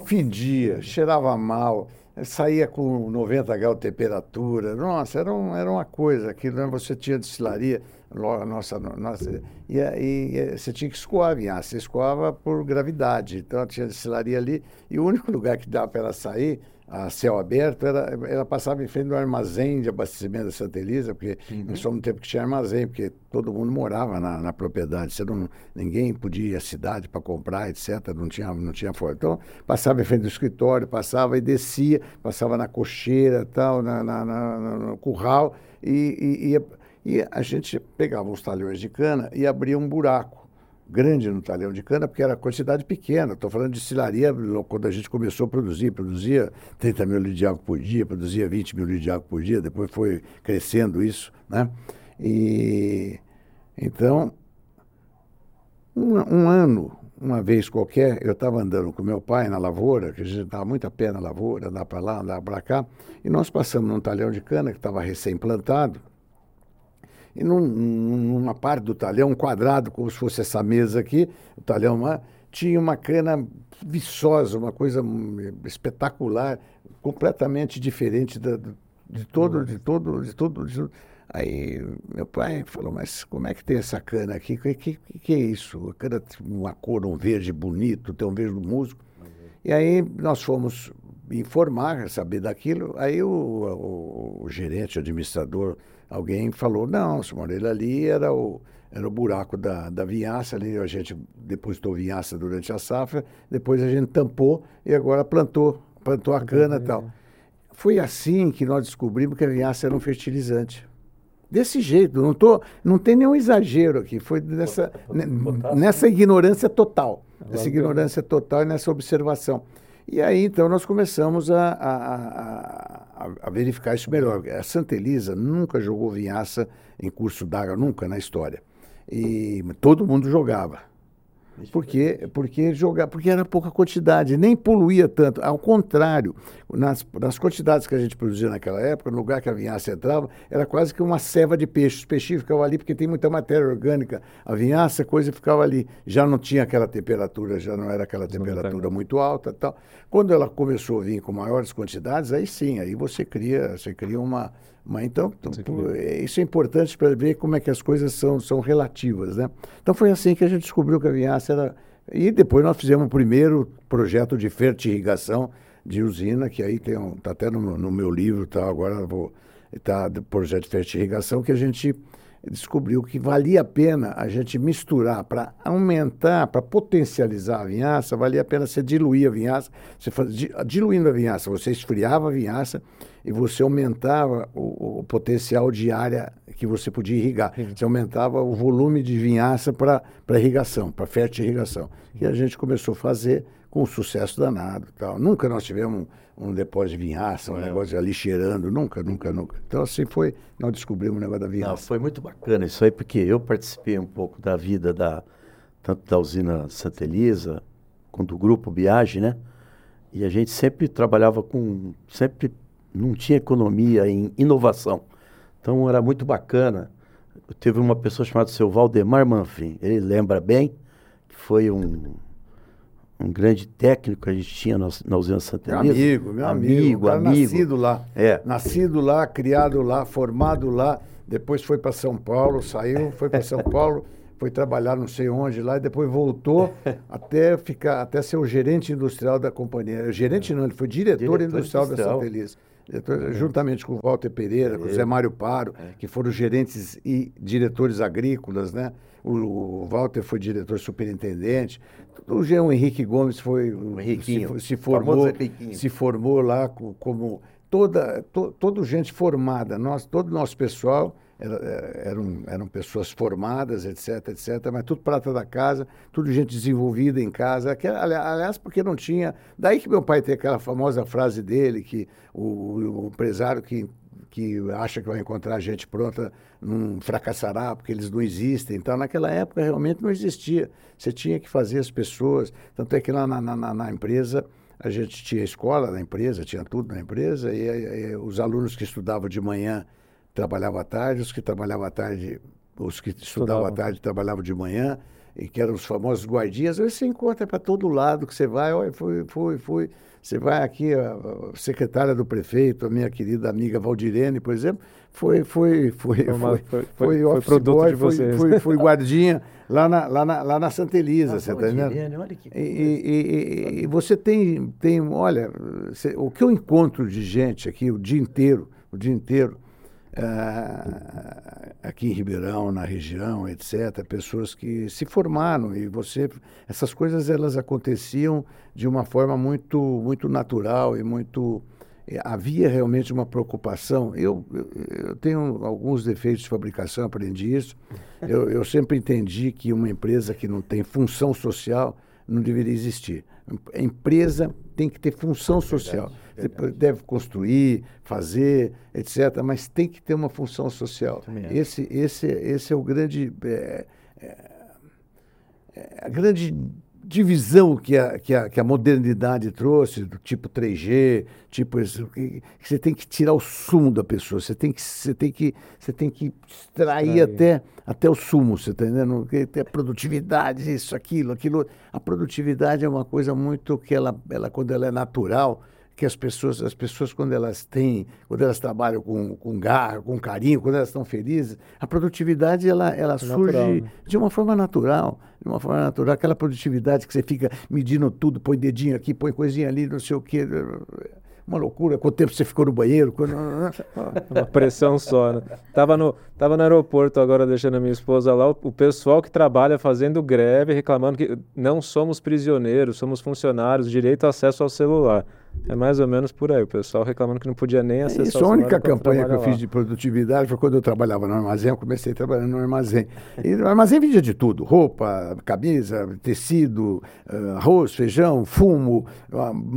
fedia, cheirava mal, saía com 90 graus de temperatura. Nossa, era, um, era uma coisa. Aquilo, né? Você tinha destilaria, lo- nossa, no- nossa, e, eh, você tinha que escoar a vinhaça. Você escoava por gravidade. Então tinha destilaria ali. E o único lugar que dava para ela sair a céu aberto, era, ela passava em frente do armazém de abastecimento da Santa Elisa, porque nós somos no tempo que tinha armazém, porque todo mundo morava na, na propriedade, você não, ninguém podia ir à cidade para comprar, etc., não tinha, não tinha forma. Então, passava em frente do escritório, passava e descia, passava na cocheira, tal, na, na- na- na- no curral, e, e, e a- e a gente pegava uns talhões de cana e abria um buraco grande no talhão de cana, porque era quantidade pequena. Estou falando de destilaria, lo- quando a gente começou a produzir, produzia 30 mil litros de água por dia, produzia 20 mil litros de água por dia, depois foi crescendo isso, né? E então, um, um ano, uma vez qualquer, eu estava andando com meu pai na lavoura, que a gente dava muito a pé na lavoura, andar para lá, andar para cá, e nós passamos num talhão de cana que estava recém-plantado, e num- num- numa parte do talhão, um quadrado, como se fosse essa mesa aqui, o talhão lá, tinha uma cana viçosa, uma coisa hum, espetacular, completamente diferente da- de todo, de todo, de todo. de. Aí meu pai falou, mas como é que tem essa cana aqui? O que, que, que é isso? A cana tem uma cor, um verde bonito, tem um verde musgo. E aí nós fomos informar, saber daquilo. Aí o, o- o gerente, o administrador, alguém falou, não, senhor Moreira, ali era o, era o buraco da, da vinhaça, ali a gente depositou vinhaça durante a safra, depois a gente tampou e agora plantou, plantou a cana e tal. Foi assim que nós descobrimos que a vinhaça era um fertilizante. Desse jeito, não, tô, não tem nenhum exagero aqui, foi nessa, nessa ignorância total, nessa ignorância total e nessa observação. E aí, então, nós começamos a, a, a, a verificar isso melhor. A Santa Elisa nunca jogou vinhaça em curso d'água, nunca na história. E todo mundo jogava. Porque, porque, jogar, porque era pouca quantidade, nem poluía tanto. Ao contrário, nas, nas quantidades que a gente produzia naquela época, no lugar que a vinhaça entrava, era quase que uma ceva de peixe. Os peixes ficavam ali porque tem muita matéria orgânica. A vinhaça, a coisa ficava ali. Já não tinha aquela temperatura, já não era aquela temperatura muito alta tal. Quando ela começou a vir com maiores quantidades, aí sim, aí você cria, você cria uma mas então, é, isso é importante para ver como é que as coisas são, são relativas, né? Então foi assim que a gente descobriu que a vinhaça era... E depois nós fizemos o primeiro projeto de fertirrigação de usina, que aí tem um, tá até no, no meu livro, tá? Agora vou... Tá, do projeto de fertirrigação, que a gente descobriu que valia a pena a gente misturar para aumentar, para potencializar a vinhaça, valia a pena você diluir a vinhaça. Você faz, diluindo a vinhaça, você esfriava a vinhaça e você aumentava o, o potencial de área que você podia irrigar. Você aumentava o volume de vinhaça para irrigação, para fertirrigação. E a gente começou a fazer com um sucesso danado. Tal. Nunca nós tivemos um, um depósito de vinhaça, um é. negócio ali cheirando, nunca, nunca, nunca. Então assim foi, nós descobrimos o negócio da vinhaça. Não, foi muito bacana isso aí, porque eu participei um pouco da vida da, tanto da usina Santa Elisa, quanto do grupo Biage, né? E a gente sempre trabalhava com, sempre não tinha economia em inovação. Então era muito bacana. Teve uma pessoa chamada seu Valdemar Manfrim, ele lembra bem, que foi um um grande técnico que a gente tinha na, na usina Santa Meu amigo, meu amigo. amigo. Nascido lá. É. Nascido lá, criado lá, formado lá. Depois foi para São Paulo, saiu, foi para São Paulo, foi trabalhar não sei onde lá e depois voltou até ficar, até ser o gerente industrial da companhia. Gerente não, ele foi diretor, diretor industrial, industrial, da Santa Elisa. Diretor, juntamente com o Walter Pereira, com o Zé Mário Paro, é. que foram gerentes e diretores agrícolas, né? O, o Walter foi diretor superintendente. O Jean Henrique Gomes foi o se, se, formou se formou lá como toda to, toda gente formada. Nós todo o nosso pessoal era, é, eram, eram pessoas formadas, etc, etc, mas tudo prata da casa, tudo gente desenvolvida em casa. Aliás, porque não tinha. Daí que meu pai tem aquela famosa frase dele que o, o empresário que que acha que vai encontrar gente pronta não fracassará, porque eles não existem. Então, naquela época, realmente não existia. Você tinha que fazer as pessoas. Tanto é que lá na, na, na empresa, a gente tinha escola na empresa, tinha tudo na empresa, e, e, os alunos que estudavam de manhã trabalhavam à tarde, os que trabalhavam à tarde, os que estudavam à tarde trabalhavam de manhã, e que eram os famosos guardias. Hoje você encontra para todo lado que você vai, olha, fui, fui, fui. Você vai aqui, a secretária do prefeito, a minha querida amiga Valdirene, por exemplo, foi foi foi foi, foi, foi, foi, produto boy, de vocês. Foi, foi, guardinha lá na, lá na, lá na Santa Elisa, ah, você está entendendo? Olha que e, e, e, você tem, tem olha, você, o que eu encontro de gente aqui o dia inteiro, o dia inteiro, uh, aqui em Ribeirão, na região, etc., pessoas que se formaram e você, essas coisas elas aconteciam de uma forma muito, muito natural e muito eh, havia realmente uma preocupação. Eu, eu, eu, tenho alguns defeitos de fabricação, aprendi isso. Eu, eu sempre entendi que uma empresa que não tem função social não deveria existir. A empresa tem que ter função social. Você deve construir, fazer, etc., mas tem que ter uma função social. Esse, esse, esse é o grande. É, é, a grande divisão que a, que, a, que a modernidade trouxe, do tipo 3G, tipo isso, que, que, você tem que tirar o sumo da pessoa, você tem que, você tem que, você tem que extrair até, até o sumo, você está entendendo? Tem a produtividade, isso, aquilo, aquilo. A produtividade é uma coisa muito que ela, ela quando ela é natural, que as pessoas, as pessoas quando elas têm, quando elas trabalham com, com garra, com carinho, quando elas estão felizes, a produtividade ela, ela é surge natural, né? de uma forma natural, de uma forma natural, aquela produtividade que você fica medindo tudo, põe dedinho aqui, põe coisinha ali, não sei o quê. uma loucura. Quanto tempo você ficou no banheiro? Quando... uma pressão só, né? Tava no, tava no aeroporto agora, deixando a minha esposa lá, o, o pessoal que trabalha fazendo greve, reclamando que não somos prisioneiros, somos funcionários, direito a acesso ao celular. É mais ou menos por aí, o pessoal reclamando que não podia nem acessar Isso, a única campanha que eu lá. fiz de produtividade foi quando eu trabalhava no armazém, eu comecei trabalhando no armazém. E no armazém vendia de tudo, roupa, camisa, tecido, eh, arroz, feijão, fumo,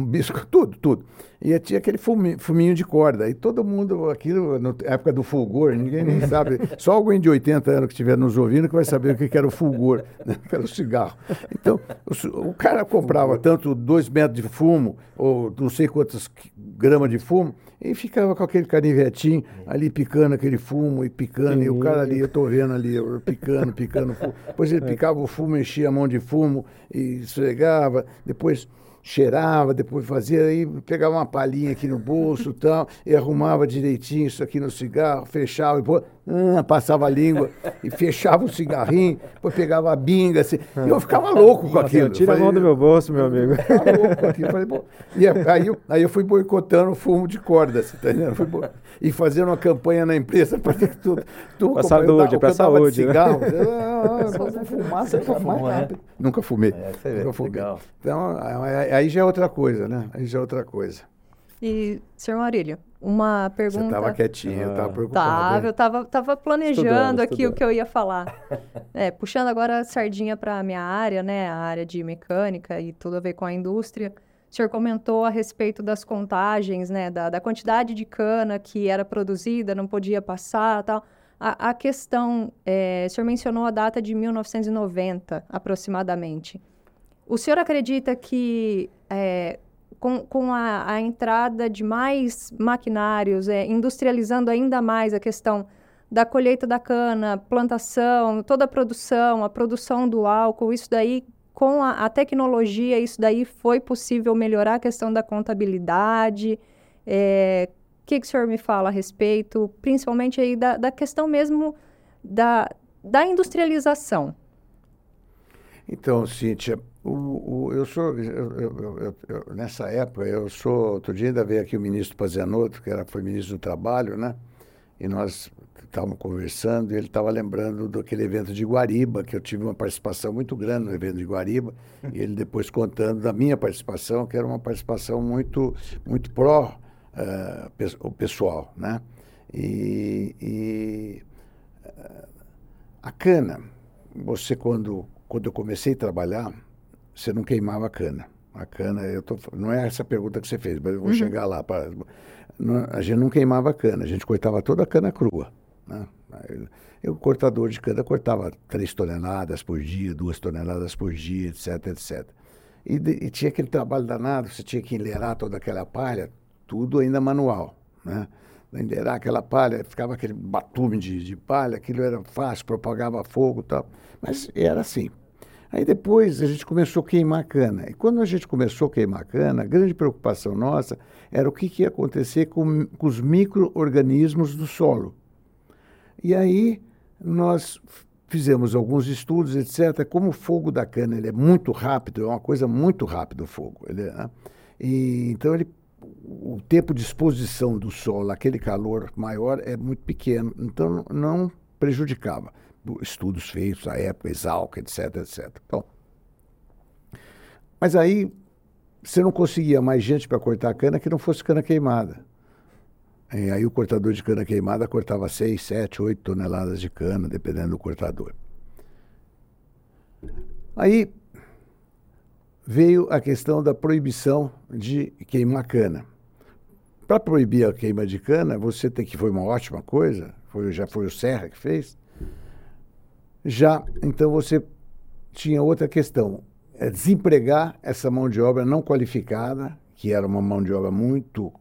bisco, tudo, tudo. E tinha aquele fuminho, fuminho de corda. E todo mundo, aquilo, na época do fulgor, ninguém nem sabe. Só alguém de 80 anos que estiver nos ouvindo que vai saber o que era o fulgor, né? pelo cigarro. Então, o, o cara comprava tanto dois metros de fumo, ou não sei quantas gramas de fumo, e ficava com aquele canivetinho ali picando aquele fumo e picando, e o cara ali, eu tô vendo ali, picando, picando fumo. Depois ele picava o fumo, enchia a mão de fumo e esfregava, depois cheirava, depois fazia, aí pegava uma palhinha aqui no bolso tal, e arrumava direitinho isso aqui no cigarro, fechava, e pô, ah, passava a língua e fechava o cigarrinho, depois pegava a binga, assim, e eu ficava louco com aquilo. Tira falei, a mão do meu bolso, meu amigo. Eu ficava louco com aquilo. Falei, e aí, aí eu fui boicotando o fumo de corda, você tá entendendo? Fui e fazendo uma campanha na empresa para ter tudo. tudo para saúde, para saúde. Né? Cigarro, né? ah, fumar, você nunca fumou, né? Nunca fumei. É, nunca fumei. Legal. Então, aí já é outra coisa, né? Aí já é outra coisa. E, senhor Maurílio, uma pergunta. Você estava quietinho, eu estava preocupado. Tava, eu estava tava planejando estudando, aqui estudando. o que eu ia falar. é, puxando agora a sardinha para a minha área, né? A área de mecânica e tudo a ver com a indústria. O senhor comentou a respeito das contagens, né? Da, da quantidade de cana que era produzida, não podia passar tal. A, a questão, é, o senhor mencionou a data de 1990, aproximadamente. O senhor acredita que é, com, com a, a, entrada de mais maquinários, é, industrializando ainda mais a questão da colheita da cana, plantação, toda a produção, a produção do álcool, isso daí, com a, a tecnologia, isso daí foi possível melhorar a questão da contabilidade. É, o que, que o senhor me fala a respeito, principalmente aí da, da questão mesmo da, da industrialização? Então, Cíntia, o, o, eu sou, eu, eu, eu, nessa época, eu sou, outro dia ainda veio aqui o ministro Pazianotto, que era, foi ministro do Trabalho, né? E nós estávamos conversando e ele estava lembrando daquele evento de Guariba, que eu tive uma participação muito grande no evento de Guariba, e ele depois contando da minha participação, que era uma participação muito, muito pró uh, o pessoal, né? E, e uh, a cana, você quando, quando eu comecei a trabalhar, você não queimava a cana. A cana, eu tô, não é essa pergunta que você fez, mas eu vou uhum. chegar lá. Pra, não, a gente não queimava a cana, a gente cortava toda a cana crua. Né? Eu, o cortador de cana cortava 3 toneladas por dia, 2 toneladas por dia, etc, etc. E, e, tinha aquele trabalho danado, você tinha que enleirar toda aquela palha, tudo ainda manual. Né? Enleirar aquela palha, ficava aquele batume de, de palha, aquilo era fácil, propagava fogo e tal. Mas era assim. Aí depois a gente começou a queimar cana. E quando a gente começou a queimar cana, a grande preocupação nossa era o que, que ia acontecer com, com os micro-organismos do solo. E aí nós fizemos alguns estudos, etc. Como o fogo da cana ele é muito rápido, é uma coisa muito rápida o fogo. Ele, né? e, então ele, o tempo de exposição do solo, aquele calor maior, é muito pequeno. Então não prejudicava estudos feitos à época, Exalc, etc, etc. Bom, mas aí você não conseguia mais gente para cortar a cana que não fosse cana queimada. E aí o cortador de cana queimada cortava 6, 7, 8 toneladas de cana, dependendo do cortador. Aí veio a questão da proibição de queimar cana. Para proibir a queima de cana, você tem que foi uma ótima coisa, foi, já foi o Serra que fez, já, então, você tinha outra questão: é desempregar essa mão de obra não qualificada, que era uma mão de obra muito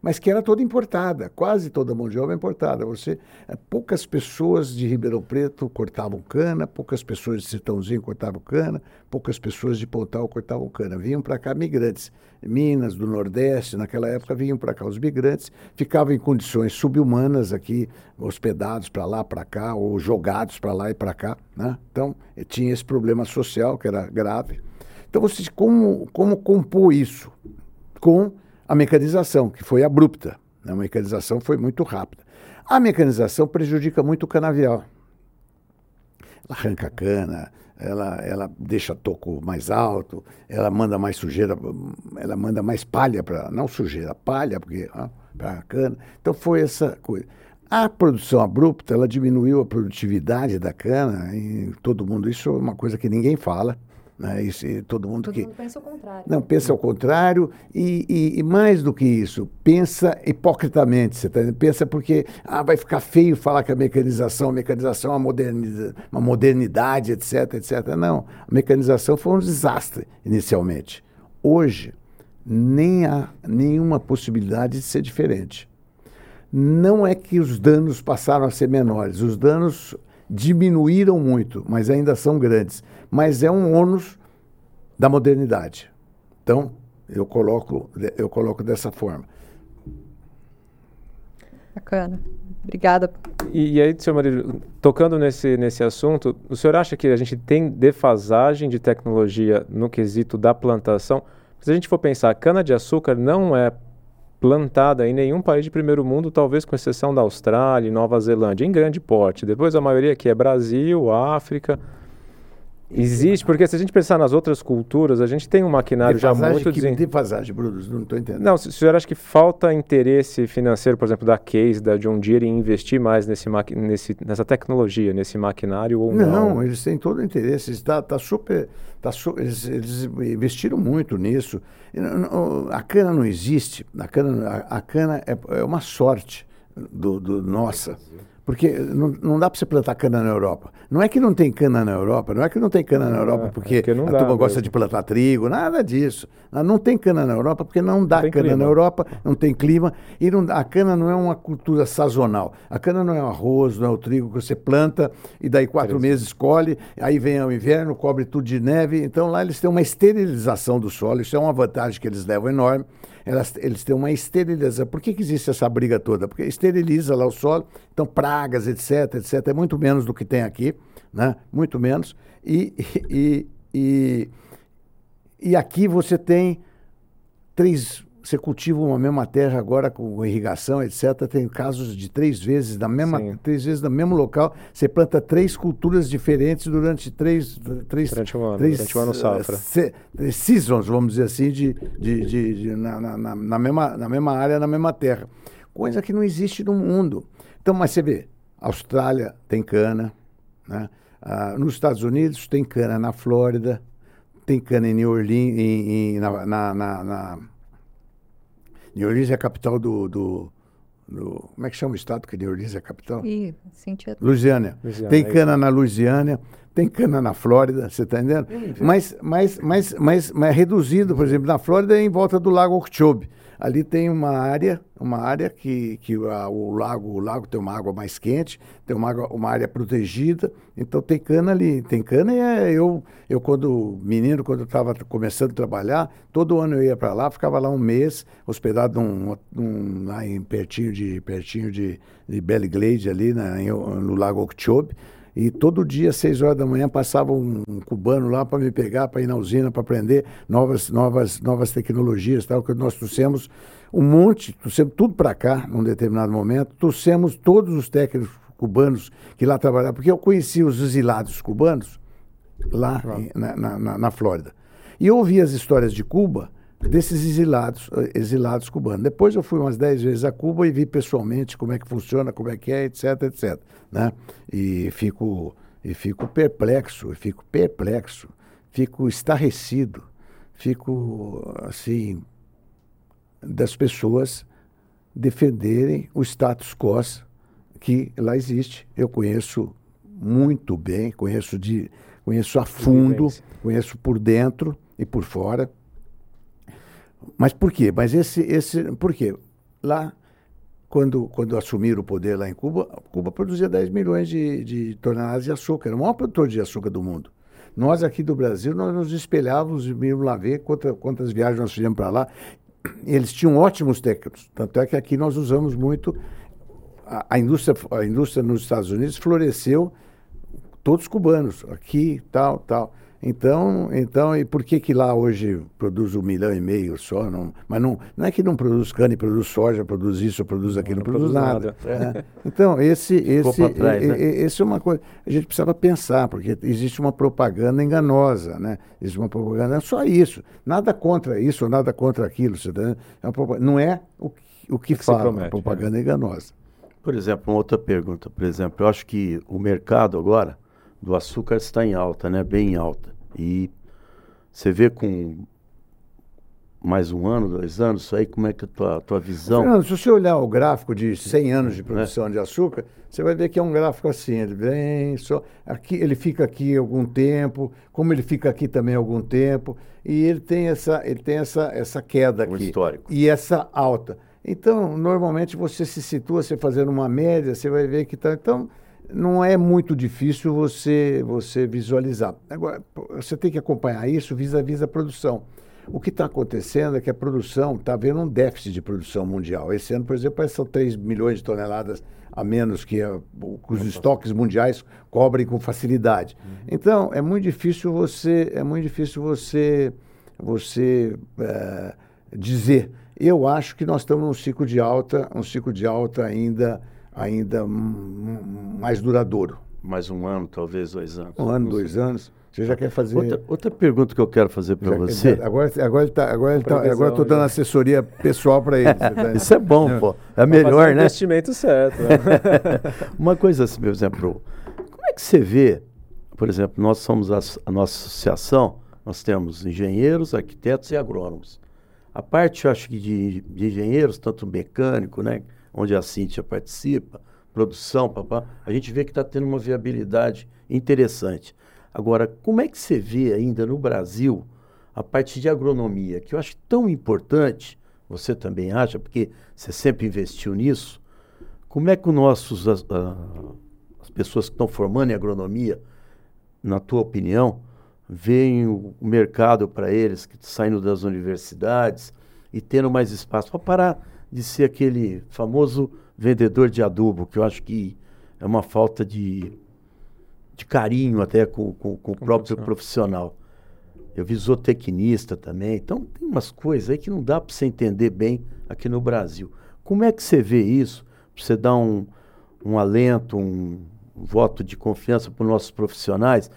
mas que era toda importada, quase toda mão de obra importada. Você, é, poucas pessoas de Ribeirão Preto cortavam cana, poucas pessoas de Sertãozinho cortavam cana, poucas pessoas de Pontal cortavam cana. Vinham para cá migrantes, Minas, do Nordeste, naquela época vinham para cá os migrantes, ficavam em condições subhumanas aqui, hospedados para lá, para cá, ou jogados para lá e para cá. Né? Então, tinha esse problema social que era grave. Então, você, como, como compor isso? Com a mecanização, que foi abrupta. Né? A mecanização foi muito rápida. A mecanização prejudica muito o canavial. Ela arranca a cana, ela, ela deixa toco mais alto, ela manda mais sujeira, ela manda mais palha para. Não sujeira, palha, porque para a cana. Então foi essa coisa. A produção abrupta, ela diminuiu a produtividade da cana, e todo mundo, isso é uma coisa que ninguém fala. Né? Todo mundo todo que. Mundo pensa o contrário. Não, pensa ao contrário, e, e, e, mais do que isso, pensa hipocritamente. Você tá, pensa porque ah, vai ficar feio falar que a mecanização, a mecanização é uma modernidade, uma modernidade, etc, etc. Não, a mecanização foi um desastre inicialmente. Hoje, nem há nenhuma possibilidade de ser diferente. Não é que os danos passaram a ser menores, os danos diminuíram muito, mas ainda são grandes. Mas é um ônus da modernidade. Então, eu coloco, eu coloco dessa forma. Bacana. Obrigada. E, e aí, senhor Marílio, tocando nesse, nesse assunto, o senhor acha que a gente tem defasagem de tecnologia no quesito da plantação? Se a gente for pensar, cana-de-açúcar não é plantada em nenhum país de primeiro mundo, talvez com exceção da Austrália e Nova Zelândia, em grande porte. Depois a maioria aqui é Brasil, África. Existe, porque se a gente pensar nas outras culturas, a gente tem um maquinário já muito... Que, defasagem, Bruno, não estou entendendo. Não, o senhor acha que falta interesse financeiro, por exemplo, da Case, da John Deere, em investir mais nesse, nesse, nessa tecnologia, nesse maquinário ou não? Não, eles têm todo o interesse, está tá super... Tá su eles, eles, investiram muito nisso. A cana não existe, a cana, a, a cana é, é, uma sorte do, do nossa. Porque não, não dá para você plantar cana na Europa. Não é que não tem cana na Europa, não é que não tem cana na Europa porque é a turma gosta de plantar trigo, nada disso. Não tem cana na Europa porque não dá não cana clima. na Europa, não tem clima. E não, a cana não é uma cultura sazonal. A cana não é o arroz, não é o trigo que você planta e daí quatro meses colhe, aí vem o inverno, cobre tudo de neve. Então lá eles têm uma esterilização do solo, isso é uma vantagem que eles levam enorme elas, eles têm uma esterilização. Por que, que existe essa briga toda? Porque esteriliza lá o solo, então pragas, etc, etc, é muito menos do que tem aqui, né? Muito menos. E, e, e, e aqui você tem três você cultiva uma mesma terra agora com irrigação, etc. Tem casos de três vezes da mesma, Sim. três vezes no mesmo local. Você planta três culturas diferentes durante três, três, durante um ano, três, durante um ano safra. Se, seasons, vamos dizer assim, de, de, de, de na, na, na, mesma, na mesma área, na mesma terra. Coisa que não existe no mundo. Então, mas você vê, Austrália tem cana, né? Ah, nos Estados Unidos tem cana na Flórida, tem cana em New Orleans, em, em, na, na, na New Orleans é a capital do, do, do, Como é que chama o estado que New Orleans é a capital? Ih. Louisiana. Tem é cana na Louisiana, tem cana na Flórida, você está entendendo? Mas, mas, mas, mas, mas reduzido, por exemplo, na Flórida é em volta do Lago Okeechobee. Ali tem uma área, uma área que, que a, o lago, o lago tem uma água mais quente, tem uma, água, uma área protegida, então tem cana ali. Tem cana e é, eu, eu quando menino, quando estava começando a trabalhar, todo ano eu ia para lá, ficava lá um mês, hospedado num, num, lá em, pertinho de pertinho de, de Glade ali na, em, no Lago Okeechobee. E todo dia, às seis horas da manhã, passava um, um cubano lá para me pegar, para ir na usina, para aprender novas, novas, novas tecnologias, tal, que nós trouxemos um monte, trouxemos tudo para cá, num determinado momento, trouxemos todos os técnicos cubanos que lá trabalhavam, porque eu conheci os exilados cubanos lá em, na, na, na Flórida. E eu ouvi as histórias de Cuba, desses exilados, exilados cubanos. Depois eu fui umas dez vezes a Cuba e vi pessoalmente como é que funciona, como é que é, etc, etc. Né? E fico e fico perplexo, fico perplexo, fico estarrecido, fico assim das pessoas defenderem o status quo que lá existe. Eu conheço muito bem, conheço de conheço a fundo, conheço por dentro e por fora mas por quê? Mas esse, esse, por quê? Lá, quando, quando assumiram o poder lá em Cuba, Cuba produzia 10 milhões de, de toneladas de açúcar, era o maior produtor de açúcar do mundo. Nós aqui do Brasil, nós nos espelhávamos íamos lá ver quantas, quantas viagens nós fizemos para lá. Eles tinham ótimos técnicos, tanto é que aqui nós usamos muito. A, a, indústria, a indústria nos Estados Unidos floresceu todos cubanos, aqui, tal, tal. Então, então, e por que que lá hoje produz um milhão e meio só? Não, mas não, não é que não produz cana, produz soja, produz isso, produz aquilo, não, não produz, nada. nada. Né? Então, esse, esse, trás, né? esse é uma coisa. A gente precisava pensar, porque existe uma propaganda enganosa, né? Existe uma propaganda, é só isso. Nada contra isso, nada contra aquilo. Tá é uma, não é o, o que, que fala, promete, a propaganda é. enganosa. Por exemplo, uma outra pergunta, por exemplo, eu acho que o mercado agora do açúcar está em alta, né? Bem alta. E você vê com mais um ano, dois anos, isso aí, como é que é a tua, tua visão? Fernando, se você olhar o gráfico de 100 anos de produção é. de açúcar, você vai ver que é um gráfico assim, ele vem só, aqui, ele fica aqui algum tempo, como ele fica aqui também algum tempo, e ele tem essa, ele tem essa, essa queda aqui. histórico. E essa alta. Então, normalmente você se situa, você fazendo uma média, você vai ver que está. Então, não é muito difícil você, você visualizar. Agora, você tem que acompanhar isso vis-à-vis a produção. O que está acontecendo é que a produção está havendo um déficit de produção mundial. Esse ano, por exemplo, são 3 milhões de toneladas a menos que, a, os estoques mundiais cobrem com facilidade. Uhum. Então, é muito difícil você, é muito difícil você, você é, dizer. Eu acho que nós estamos num ciclo de alta, um ciclo de alta ainda ainda mais duradouro. Mais um ano, talvez dois anos. Um ano, dois anos. Você já quer fazer. Outra, outra pergunta que eu quero fazer para você. Agora, agora ele tá, agora ele tá, agora estou dando assessoria pessoal para ele. Tá Isso é bom, pô. É melhor, né? investimento certo. Né? Uma coisa assim, por exemplo, como é que você vê, por exemplo, nós somos a, a nossa associação, nós temos engenheiros, arquitetos e agrônomos. A parte, eu acho que de, de engenheiros, tanto mecânico, né? Onde a Cíntia participa, produção, papá, a gente vê que está tendo uma viabilidade interessante. Agora, como é que você vê ainda no Brasil a parte de agronomia, que eu acho tão importante, você também acha, porque você sempre investiu nisso, como é que os nossos, as, as pessoas que estão formando em agronomia, na tua opinião, veem o mercado para eles, que saindo das universidades e tendo mais espaço para parar de ser aquele famoso vendedor de adubo, que eu acho que é uma falta de, de carinho até com, com, com o próprio profissional. Eu vi zootecnista também. Então, tem umas coisas aí que não dá para você entender bem aqui no Brasil. Como é que você vê isso? Para você dar um, um alento, um, um voto de confiança para os nossos profissionais?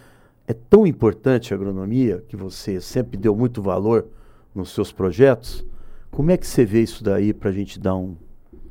É tão importante a agronomia, que você sempre deu muito valor nos seus projetos. Como é que você vê isso daí para a gente dar um,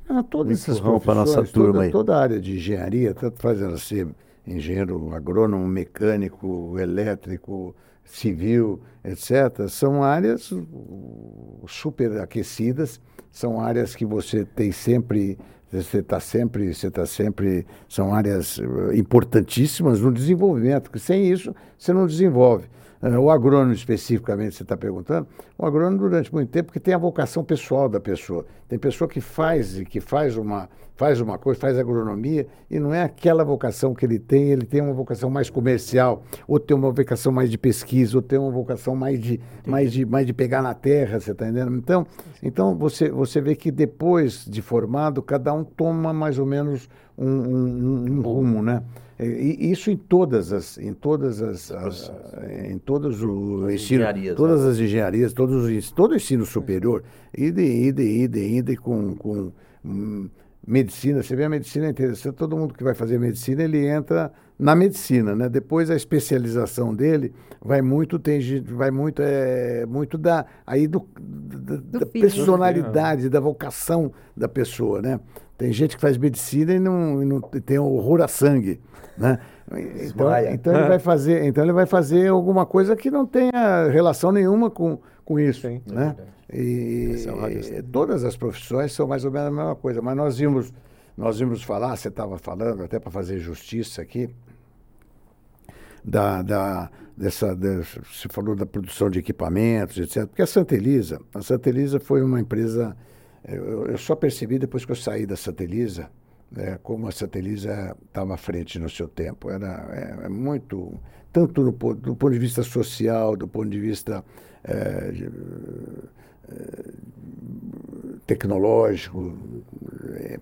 ah, todas essas para nossa turma toda, aí? Toda a área de engenharia, tanto faz ela ser engenheiro agrônomo, mecânico, elétrico, civil, etc., são áreas uh, super aquecidas, são áreas que você tem sempre, você está sempre, você está sempre, são áreas uh, importantíssimas no desenvolvimento, porque sem isso você não desenvolve. Uh, o agrônomo especificamente, você está perguntando, o agrônomo durante muito tempo que tem a vocação pessoal da pessoa. Tem pessoa que faz que faz uma faz uma coisa, faz agronomia e não é aquela vocação que ele tem, ele tem uma vocação mais comercial, ou tem uma vocação mais de pesquisa, ou tem uma vocação mais de mais de mais de pegar na terra, você está entendendo? Então, então você você vê que depois de formado, cada um toma mais ou menos um, um, um rumo, né? E isso em todas as, em todas as, as em todos o as ensino, todas né? as engenharias, todos os, todo o ensino superior, ide, ide, ide, ide com, com hum, medicina. Você vê a medicina é interessante. Todo mundo que vai fazer medicina ele entra na medicina, né? Depois a especialização dele vai muito tem vai muito é muito da aí do, da, do da personalidade, da vocação da pessoa, né? Tem gente que faz medicina e não, e não tem horror a sangue, né? Então, então ele vai fazer, então ele vai fazer alguma coisa que não tenha relação nenhuma com, com isso, Sim, né? É e, e todas as profissões são mais ou menos a mesma coisa, mas nós vimos nós vimos falar, você estava falando até para fazer justiça aqui, da, da dessa, dessa, você falou da produção de equipamentos, etc. Porque a Santa Elisa, a Santa Elisa foi uma empresa eu, eu só percebi depois que eu saí da Satelisa, né, como a Satelisa estava à frente no seu tempo. Era é, é muito, tanto do, do, ponto de vista social, do ponto de vista é, é, tecnológico. É,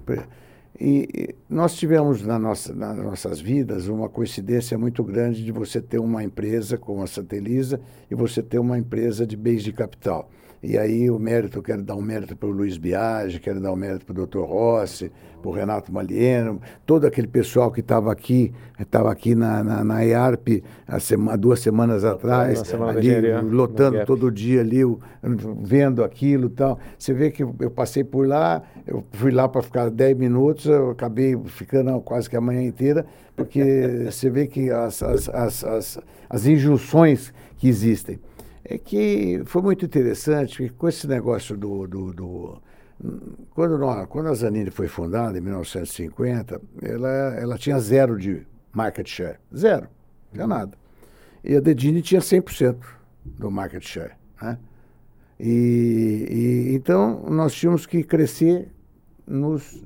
E nós tivemos na nossa, nas nossas vidas uma coincidência muito grande de você ter uma empresa como a Santa Elisa e você ter uma empresa de bens de capital. E aí o mérito, eu quero dar um mérito para o Luiz Biagi, quero dar um mérito para o Dr. Rossi, para o Renato Malieno, todo aquele pessoal que estava aqui, estava aqui na, na, na EARP há, sema, duas semanas atrás, semana ali, lotando todo dia ali, vendo aquilo e tal. Você vê que eu passei por lá, eu fui lá para ficar 10 minutos, eu acabei ficando quase que a manhã inteira, porque você vê que as, as, as, as, as injunções que existem é que foi muito interessante, com esse negócio do. do, do quando, nós, quando a Zanini foi fundada, em 1950, ela, ela tinha zero de market share. Zero. Não tinha nada. E a Dedini tinha 100% do market share. Né? E, e, então, nós tínhamos que crescer nos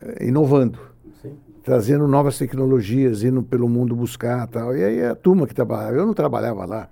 eh, inovando trazendo novas tecnologias, indo pelo mundo buscar tal. E aí a turma que trabalhava, eu não trabalhava lá,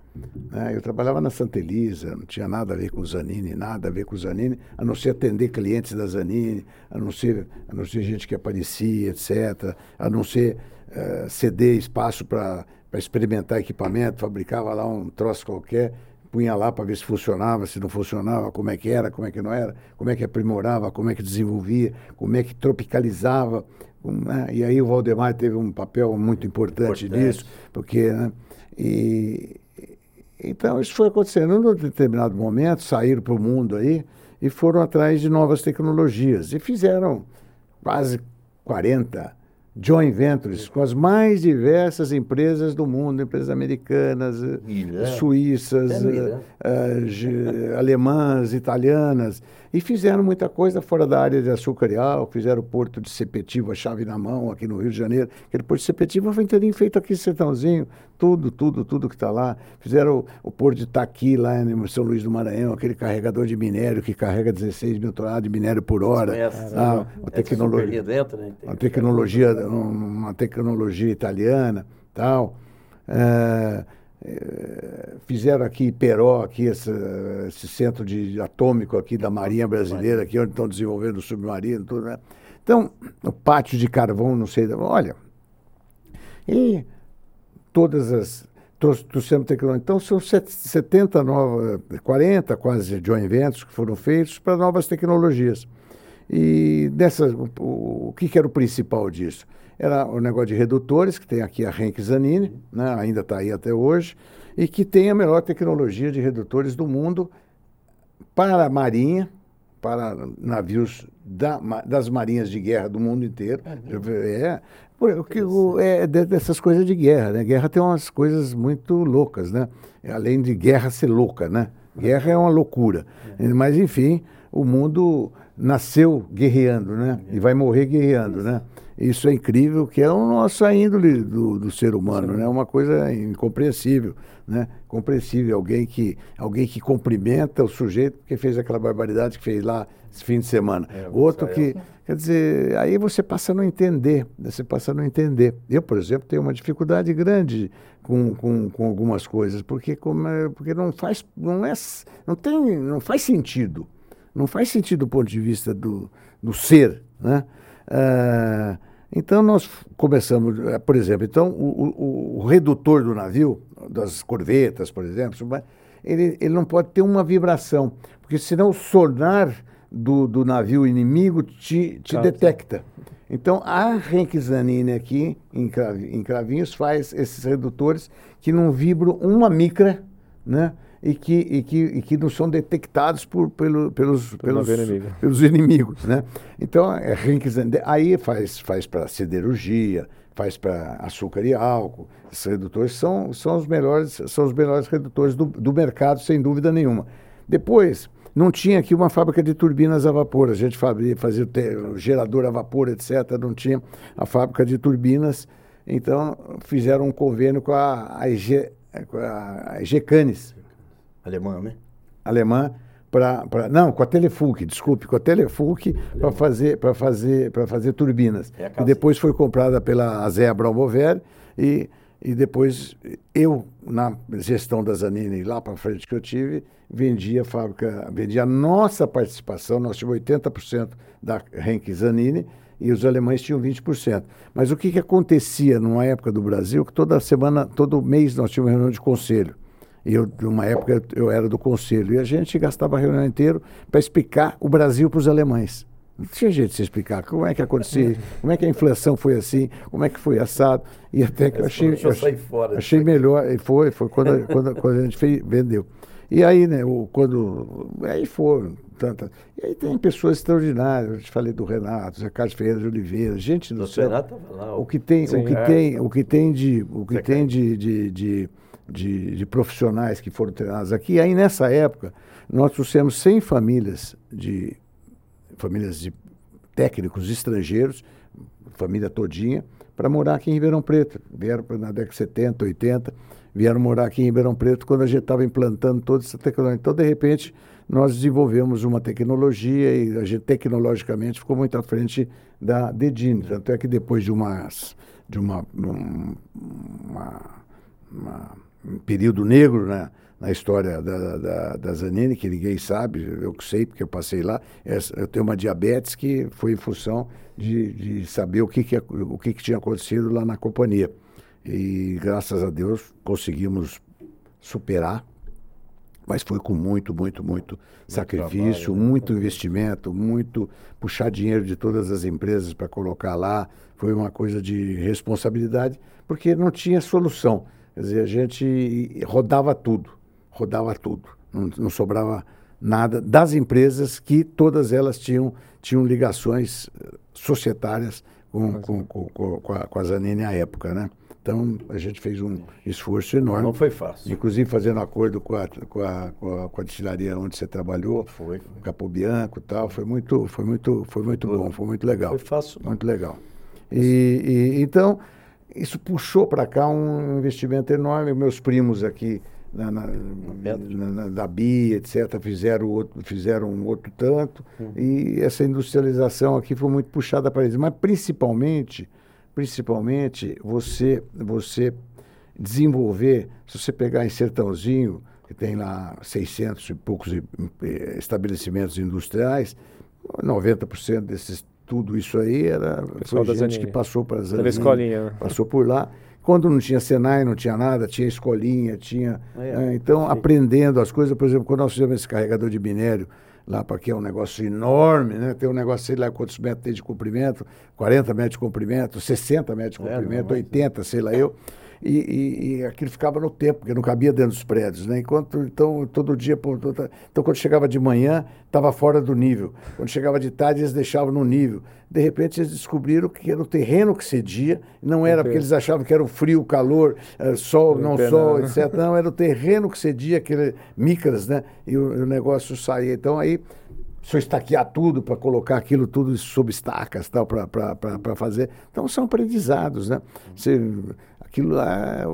né? eu trabalhava na Santa Elisa, não tinha nada a ver com o Zanini, nada a ver com o Zanini, a não ser atender clientes da Zanini, a não ser, a não ser gente que aparecia, etc., a não ser uh, ceder espaço para experimentar equipamento, fabricava lá um troço qualquer, punha lá para ver se funcionava, se não funcionava, como é que era, como é que não era, como é que aprimorava, como é que desenvolvia, como é que tropicalizava né? E aí o Valdemar teve um papel muito importante, importante. nisso, porque. Né? E, então isso foi acontecendo. Num determinado momento, saíram para o mundo aí e foram atrás de novas tecnologias. E fizeram quase 40 joint ventures com as mais diversas empresas do mundo, empresas americanas, suíças, uh, uh, alemãs, italianas, e fizeram muita coisa fora da área de açúcar álcool, fizeram o porto de Sepetiba, chave na mão, aqui no Rio de Janeiro. Aquele porto de Sepetiba foi inteirinho feito aqui em Sertãozinho, tudo, tudo, tudo que está lá. Fizeram o, o, porto de Taqui, lá em São Luís do Maranhão, aquele carregador de minério que carrega 16 mil toneladas de minério por hora. Conhece, ah, uma, tecnologia, dentro, né? uma tecnologia, uma tecnologia italiana, tal. É, fizeram aqui Peró, aqui esse, esse, centro de atômico aqui da Marinha Brasileira, aqui onde estão desenvolvendo o submarino, tudo, né? Então, o pátio de carvão, não sei, olha, e todas as trouxemos tecnologia. Então, são 70 novas, 40 quase joint ventures que foram feitos para novas tecnologias. E dessas, o, o que, que era o principal disso? era o negócio de redutores, que tem aqui a Henk Zanini, né, ainda está aí até hoje, e que tem a melhor tecnologia de redutores do mundo para a marinha, para navios da, das marinhas de guerra do mundo inteiro. É, é, é dessas coisas de guerra, né? Guerra tem umas coisas muito loucas, né? Além de guerra ser louca, né? Guerra é uma loucura. É. Mas, enfim, o mundo nasceu guerreando, né? E vai morrer guerreando, né? Isso é incrível, que é a nossa índole do, do ser humano, né? Uma coisa incompreensível, né? Compreensível, alguém que, alguém que cumprimenta o sujeito que fez aquela barbaridade que fez lá esse fim de semana. É, Outro que, quer dizer, aí você passa a não entender, você passa a não entender. Eu, por exemplo, tenho uma dificuldade grande com, com, com algumas coisas, porque, como é, porque não faz, não é, não tem, não faz sentido. Não faz sentido do ponto de vista do, do ser, né? Ah, então nós começamos, eh, por exemplo, então o, o, o, redutor do navio, das corvetas, por exemplo, ele, ele não pode ter uma vibração, porque senão o sonar do, do navio inimigo te, te detecta. Então a Henk Zanini aqui em, em Cravinhos faz esses redutores que não vibram uma micra, né? e que, e que, e que não são detectados por, pelo, pelos, pelos, inimigo. pelos inimigos. Né? Então, é, aí faz, faz para siderurgia, faz para açúcar e álcool. Esses redutores são, são, os, melhores, são os melhores redutores do, do mercado, sem dúvida nenhuma. Depois, não tinha aqui uma fábrica de turbinas a vapor. A gente fazia, fazia o gerador a vapor, etc. Não tinha a fábrica de turbinas. Então, fizeram um convênio com a, a, EG, com a, a EGCANES, Alemã, né? Alemã para não com a Telefulk, desculpe, com a Telefulk para fazer para fazer para fazer turbinas. É e depois foi comprada pela Azea Bromover e E depois eu, na gestão da Zanini, lá para frente que eu tive, vendia a fábrica, vendia a nossa participação, nós tínhamos 80% da Henk Zanini e os alemães tinham 20%. Mas o que, que acontecia numa época do Brasil, que toda semana, todo mês nós tínhamos reunião de conselho. E eu, numa época, eu era do conselho. E a gente gastava a reunião inteira para explicar o Brasil para os alemães. Não tinha jeito de se explicar como é que aconteceu, como é que a inflação foi assim, como é que foi assado. E até que eu achei, eu achei, achei melhor, e foi, foi quando, quando, quando a gente fez, vendeu. E aí, né, o, quando. Aí foram. Tanta, e aí tem pessoas extraordinárias. Eu te falei do Renato, Zé Carlos Ferreira de Oliveira, gente do céu. Renato lá. O que tem, o que tem, o que tem de, o que tem de, de, de, de, de profissionais que foram treinados aqui. Aí nessa época nós trouxemos 100 famílias de famílias de técnicos estrangeiros, família todinha, para morar aqui em Ribeirão Preto. Vieram na década de 70, 80, vieram morar aqui em Ribeirão Preto quando a gente estava implantando toda essa tecnologia. Então, de repente, nós desenvolvemos uma tecnologia e a gente tecnologicamente ficou muito à frente da Dedine. Tanto é que depois de, umas, de uma, um, uma, uma um período negro, né? na história da, da, da, Zanini, que ninguém sabe, eu sei porque eu passei lá. Eu tenho uma diabetes que foi em função de, de saber o, que, que, o que, que tinha acontecido lá na companhia. E graças a Deus conseguimos superar, mas foi com muito, muito, muito, muito sacrifício, trabalho, né? muito investimento, muito puxar dinheiro de todas as empresas para colocar lá. Foi uma coisa de responsabilidade, porque não tinha solução. Quer dizer, a gente rodava tudo rodava tudo. Não, não, sobrava nada das empresas que todas elas tinham, tinham ligações eh, societárias com, com, com, com, a, com a Zanini à época, né? Então, a gente fez um esforço enorme. Não foi fácil. Inclusive fazendo acordo com a, com a, com a, com a destilaria onde você trabalhou. Foi. Bianco e tal. Foi muito, foi muito, foi muito bom, foi muito legal. Foi fácil. Muito legal. E, e então, isso puxou para cá um investimento enorme. Meus primos aqui na, na, na, da Bia, etc., fizeram, outro, fizeram um outro tanto. Uhum. E essa industrialização aqui foi muito puxada para eles. Mas principalmente, principalmente você, você desenvolver, se você pegar em Sertãozinho, que tem lá 600 e poucos estabelecimentos industriais, 90% desses tudo isso aí era foi gente que passou para as escolinha, né? passou por lá quando não tinha Senai, não tinha nada, tinha escolinha, tinha. É, né? então, sim. aprendendo as coisas, por exemplo, quando nós fizemos esse carregador de minério, lá para que é um negócio enorme, né? Tem um negócio, sei lá quantos metros tem de comprimento, 40 metros de comprimento, 60 metros de é, comprimento, é, 80, sei lá eu e, e, e, aquilo ficava no tempo, porque não cabia dentro dos prédios, né? Enquanto, então, todo dia, então quando chegava de manhã, estava fora do nível. Quando chegava de tarde, eles deixavam no nível. De repente, eles descobriram que era o terreno que cedia, não era porque eles achavam que era o frio, o calor, uh, sol, não, não sol, etc. Não, era o terreno que cedia, aquele micras, né? E o, o negócio saía. Então, aí se eu estaquear tudo para colocar aquilo tudo sob estacas tal para fazer. Então são aprendizados, né? Você, Aquilo lá,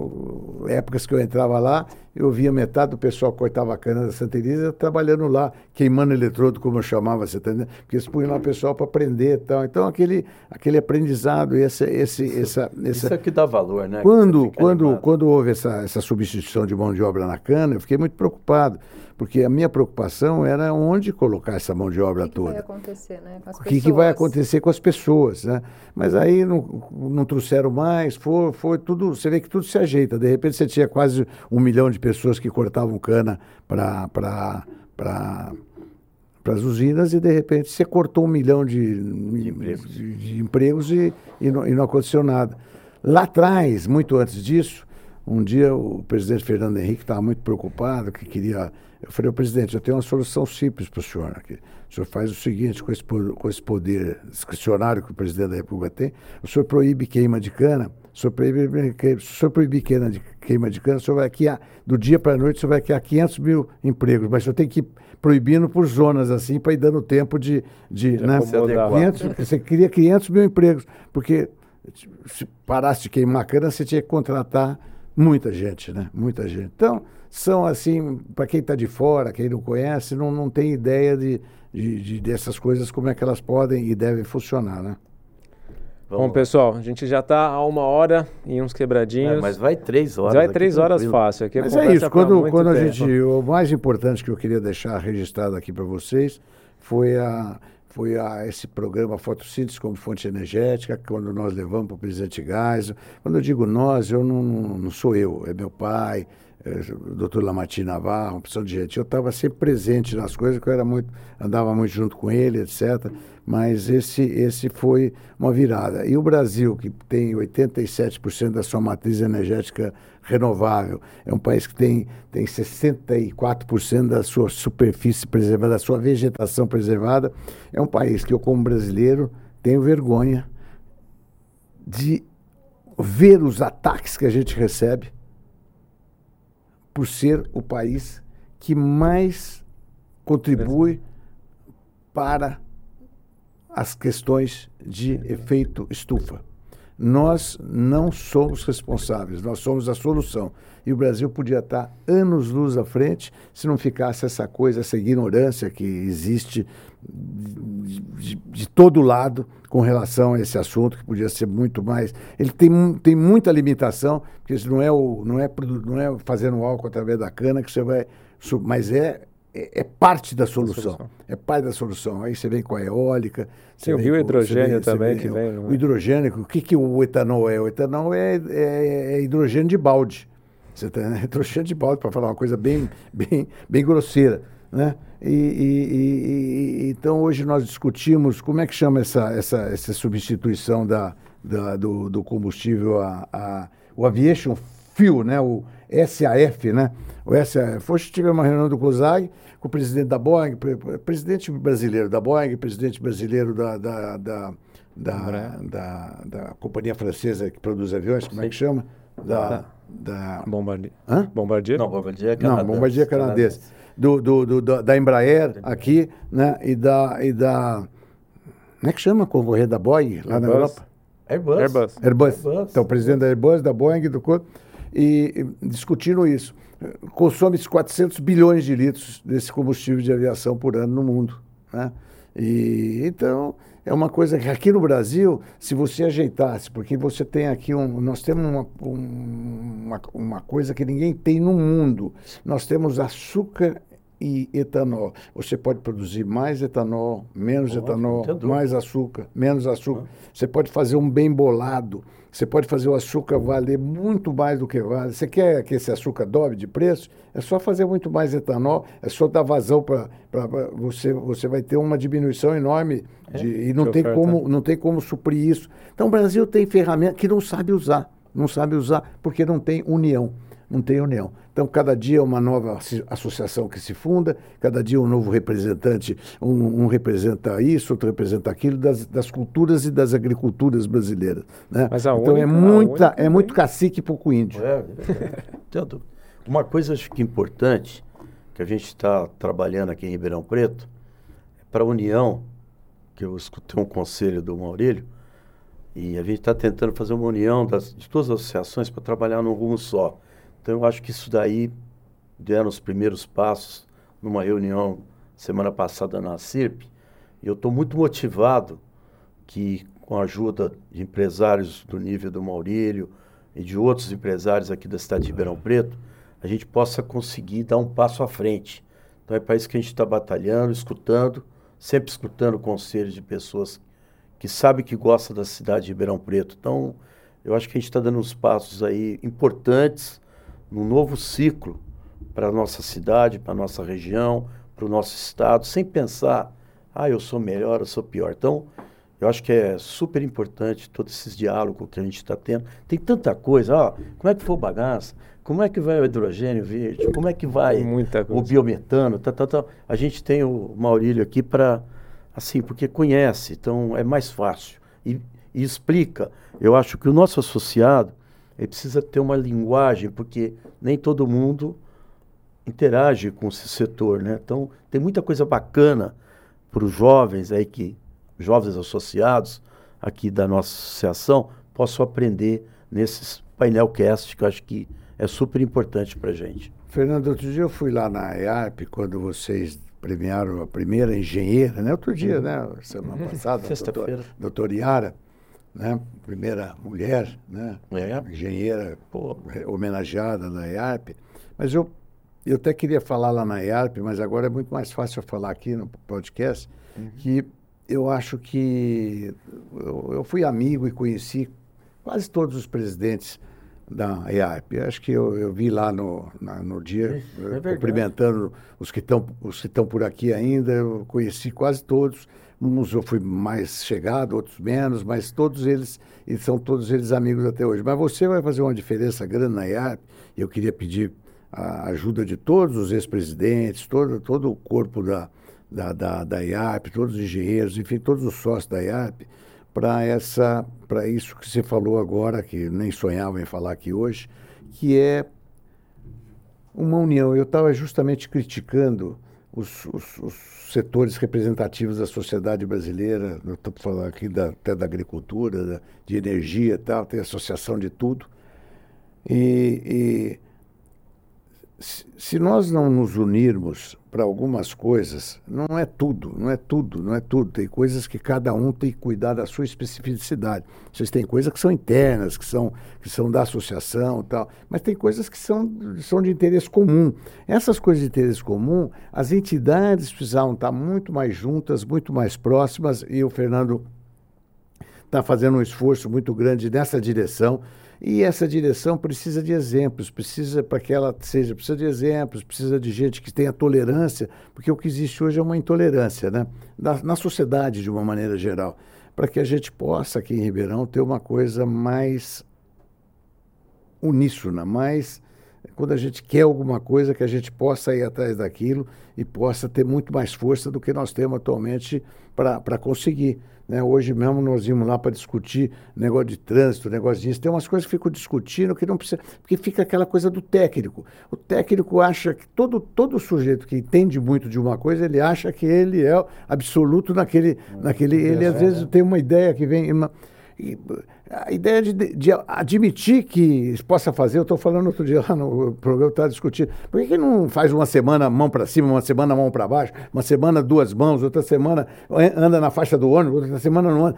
épocas que eu entrava lá, eu via metade do pessoal que cortava a cana da Santa Elisa trabalhando lá, queimando eletrodo, como eu chamava, você tá? Porque eles punham lá o pessoal para aprender e tal. Então, aquele, aquele aprendizado, esse, esse, essa, essa... Isso é que dá valor, né? Quando, quando, quando houve essa, essa substituição de mão de obra na cana, eu fiquei muito preocupado porque a minha preocupação era onde colocar essa mão de obra que toda. O que vai acontecer, né? Com as o que, que, vai acontecer com as pessoas, né? Mas aí não, não trouxeram mais, foi, foi tudo, você vê que tudo se ajeita. De repente você tinha quase um milhão de pessoas que cortavam cana para para as usinas e de repente você cortou um milhão de, de empregos, de, de empregos e, e, não, e não aconteceu nada. Lá atrás, muito antes disso, um dia o presidente Fernando Henrique estava muito preocupado, que queria eu falei, presidente, eu tenho uma solução simples para o senhor aqui. O senhor faz o seguinte, com esse, com esse poder discricionário que o presidente da República tem, o senhor proíbe queima de cana, o senhor proíbe, o senhor proibir queima de, queima de cana, o senhor vai criar, do dia para a noite, o senhor vai criar 500 mil empregos, mas o senhor tem que ir proibindo por zonas, assim, para ir dando tempo de... de, de né, 500, você cria 500 mil empregos, porque se parasse de queimar cana, você tinha que contratar muita gente, né? Muita gente. Então são assim, para quem está de fora, quem não conhece, não, não tem ideia de, de, de, dessas coisas, como é que elas podem e devem funcionar, né? Vamos Bom, pessoal, a gente já está a uma hora e uns quebradinhos. É, mas vai três horas. Vai três horas fácil. Aqui mas é isso, quando, quando a gente. O mais importante que eu queria deixar registrado aqui para vocês foi a. Foi a, esse programa Fotossíntese como fonte energética, quando nós levamos para o presidente Gás. Quando eu digo nós, eu não, não sou eu, é meu pai, o doutor Lamati Navarro, pessoa de gente. Eu estava sempre presente nas coisas, que eu era muito, andava muito junto com ele, etc mas esse, esse foi uma virada. E o Brasil, que tem 87% da sua matriz energética renovável, é um país que tem, tem 64% da sua superfície preservada, da sua vegetação preservada, é um país que eu, como brasileiro, tenho vergonha de ver os ataques que a gente recebe por ser o país que mais contribui para as questões de efeito estufa. Nós não somos responsáveis, nós somos a solução. E o Brasil podia estar anos luz à frente se não ficasse essa coisa, essa ignorância que existe de, de, de, todo lado com relação a esse assunto, que podia ser muito mais. Ele tem, tem muita limitação, porque isso não é, o, não, é, não é fazendo álcool através da cana que você vai. Mas é é, é, parte da solução. solução. É parte da solução. Aí você vem com a eólica. Tem o hidrogênio também vem, que vem. O, o hidrogênio, o que, que o etanol é? O etanol é, é, é hidrogênio de balde. Você tem né? hidrogênio de balde, para falar uma coisa bem, bem, bem grosseira. Né? E, e, e, então hoje nós discutimos como é que chama essa, essa, essa substituição da, da do, do, combustível a, a, o aviation fuel, né? o SAF, né? o SAF. Hoje tivemos uma reunião do COSAG com o presidente da Boeing, presidente brasileiro da Boeing, presidente brasileiro da, da, da, da, da, da companhia francesa que produz aviões, como é que chama? Da, da... Bombardier. Hã? Bombardier? Não, Bombardier é canadense. Não, Bombardier é canadense. Do, do, do, da Embraer aqui, né? E da, e da... Como é que chama a concorrer da Boeing lá Airbus. na Europa? Airbus. Airbus. Airbus. Airbus. Então, o presidente da Airbus, da Boeing, do... E, e discutiram isso consome-se 400 bilhões de litros desse combustível de aviação por ano no mundo. Né? E, então, é uma coisa que aqui no Brasil, se você ajeitasse, porque você tem aqui um. Nós temos uma, uma, uma coisa que ninguém tem no mundo. Nós temos açúcar e etanol. Você pode produzir mais etanol, menos etanol, mais açúcar, menos açúcar. Você pode fazer um bem bolado. Você pode fazer o açúcar valer muito mais do que vale. Você quer que esse açúcar dobre de preço? É só fazer muito mais etanol, é só dar vazão para você. Você vai ter uma diminuição enorme de, é, e não tem, como, não tem como suprir isso. Então o Brasil tem ferramenta que não sabe usar. Não sabe usar porque não tem união não tem união. Então, cada dia uma nova associação que se funda, cada dia um novo representante, um, um representa isso, outro representa aquilo, das, das, culturas e das agriculturas brasileiras. Né? Mas a então, é única, é, muita, é muito cacique e pouco índio. É, é. Uma coisa acho que importante, que a gente está trabalhando aqui em Ribeirão Preto, é para a união, que eu escutei um conselho do Maurílio, e a gente está tentando fazer uma união das, de todas as associações para trabalhar num rumo só. Então eu acho que isso daí deram os primeiros passos numa reunião semana passada na CIRP, e eu estou muito motivado que com a ajuda de empresários do nível do Maurílio e de outros empresários aqui da cidade de Ribeirão Preto, a gente possa conseguir dar um passo à frente. Então é para isso que a gente está batalhando, escutando, sempre escutando conselhos de pessoas que sabem que gostam da cidade de Ribeirão Preto. Então, eu acho que a gente está dando uns passos aí importantes num novo ciclo para a nossa cidade, para a nossa região, para o nosso estado, sem pensar, ah, eu sou melhor, eu sou pior. Então, eu acho que é super importante todos esses diálogos que a gente está tendo. Tem tanta coisa, ó, como é que foi o bagaço? Como é que vai o hidrogênio verde? Como é que vai o biometano? Tá, tá, tá. A gente tem o Maurílio aqui para, assim, porque conhece, então é mais fácil. E, e explica. Eu acho que o nosso associado, ele precisa ter uma linguagem, porque nem todo mundo interage com esse setor, né? Então, tem muita coisa bacana para os jovens aí que jovens associados aqui da nossa associação possam aprender nesses painel cast que eu acho que é super importante para a gente. Fernando, outro dia eu fui lá na EARP quando vocês premiaram a primeira engenheira, né? Outro dia, uhum. né? Semana passada, sexta-feira. Doutor, doutor Iara. Né? primeira mulher, né? É. engenheira pô, homenageada na IARP. Mas eu, eu até queria falar lá na IARP, mas agora é muito mais fácil falar aqui no podcast, que eu acho que eu, eu fui amigo e conheci quase todos os presidentes da IARP. Eu acho que eu, eu vi lá no, na- no dia, É eh, cumprimentando os que estão por aqui ainda, eu conheci quase todos. Uns eu fui mais chegado, outros menos, mas todos eles, e são todos eles amigos até hoje. Mas você vai fazer uma diferença grande na IARP, e eu queria pedir a ajuda de todos os ex-presidentes, todo, todo o corpo da, da, da, da IARP, todos os engenheiros, enfim, todos os sócios da IARP, para essa para isso que você falou agora, que nem sonhava em falar aqui hoje, que é uma união. Eu estava justamente criticando os, os- os setores representativos da sociedade brasileira, estou falando aqui da, até da agricultura, da- de energia e tal, tem associação de tudo. E se, nós não nos unirmos para algumas coisas, não é tudo, não é tudo, não é tudo. Tem coisas que cada um tem que cuidar da sua especificidade. Vocês têm coisas que são internas, que são, que são da associação e tal, mas tem coisas que são, são de interesse comum. Essas coisas de interesse comum, as entidades precisavam estar muito mais juntas, muito mais próximas, e o Fernando está fazendo um esforço muito grande nessa direção. E essa direção precisa de exemplos, precisa para que ela seja, precisa de exemplos, precisa de gente que tenha tolerância, porque o que existe hoje é uma intolerância, né? Na, na sociedade de uma maneira geral, para que a gente possa aqui em Ribeirão ter uma coisa mais uníssona, mais quando a gente quer alguma coisa que a gente possa ir atrás daquilo e possa ter muito mais força do que nós temos atualmente para conseguir. Né? Hoje mesmo nós íamos lá para discutir negócio de trânsito, negócio disso. Tem umas coisas que ficam discutindo que não precisa. Porque fica aquela coisa do técnico. O técnico acha que todo, todo sujeito que entende muito de uma coisa, ele acha que ele é absoluto naquele. naquele ele às vezes tem uma ideia que vem. uma- e, a ideia de, de admitir que possa fazer, eu estou falando outro dia lá no programa, estava discutindo, por que, que não faz uma semana mão para cima, uma semana mão para baixo, uma semana duas mãos, outra semana anda na faixa do ônibus, outra semana não anda.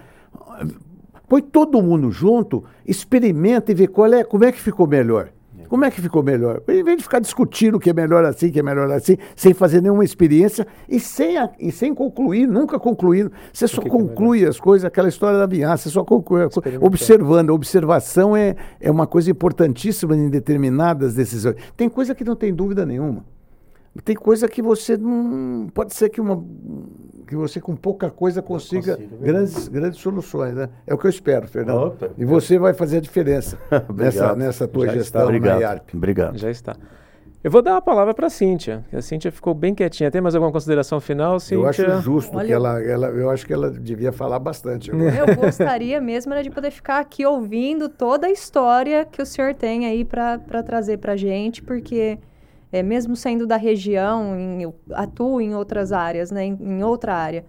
Põe todo mundo junto, experimenta e vê qual é, como é que ficou melhor. Como é que ficou melhor? Em vez de ficar discutindo o que é melhor assim, que é melhor assim, sem fazer nenhuma experiência e sem, a- e sem concluir, nunca concluindo. Você só é conclui as coisas, aquela história da vinhaça, você só conclui. Observando. A observação é, é uma coisa importantíssima em determinadas decisões. Tem coisa que não tem dúvida nenhuma. Tem coisa que você não. Pode ser que, uma, que você com pouca coisa consiga verdade. grandes, grandes soluções, né? É o que eu espero, Fernando. Opa. e você vai fazer a diferença nessa, nessa tua Já gestão está. Obrigado. na IARP. Obrigado. Já está. Eu vou dar a palavra para a Cíntia. A Cíntia ficou bem quietinha. Tem mais alguma consideração final, Cíntia? Eu acho justo Olha- que ela, ela. Eu acho que ela devia falar bastante. Eu gostaria mesmo era de poder ficar aqui ouvindo toda a história que o senhor tem aí para trazer para gente, porque é, mesmo sendo da região, em, atuo em outras áreas, né, em, em outra área.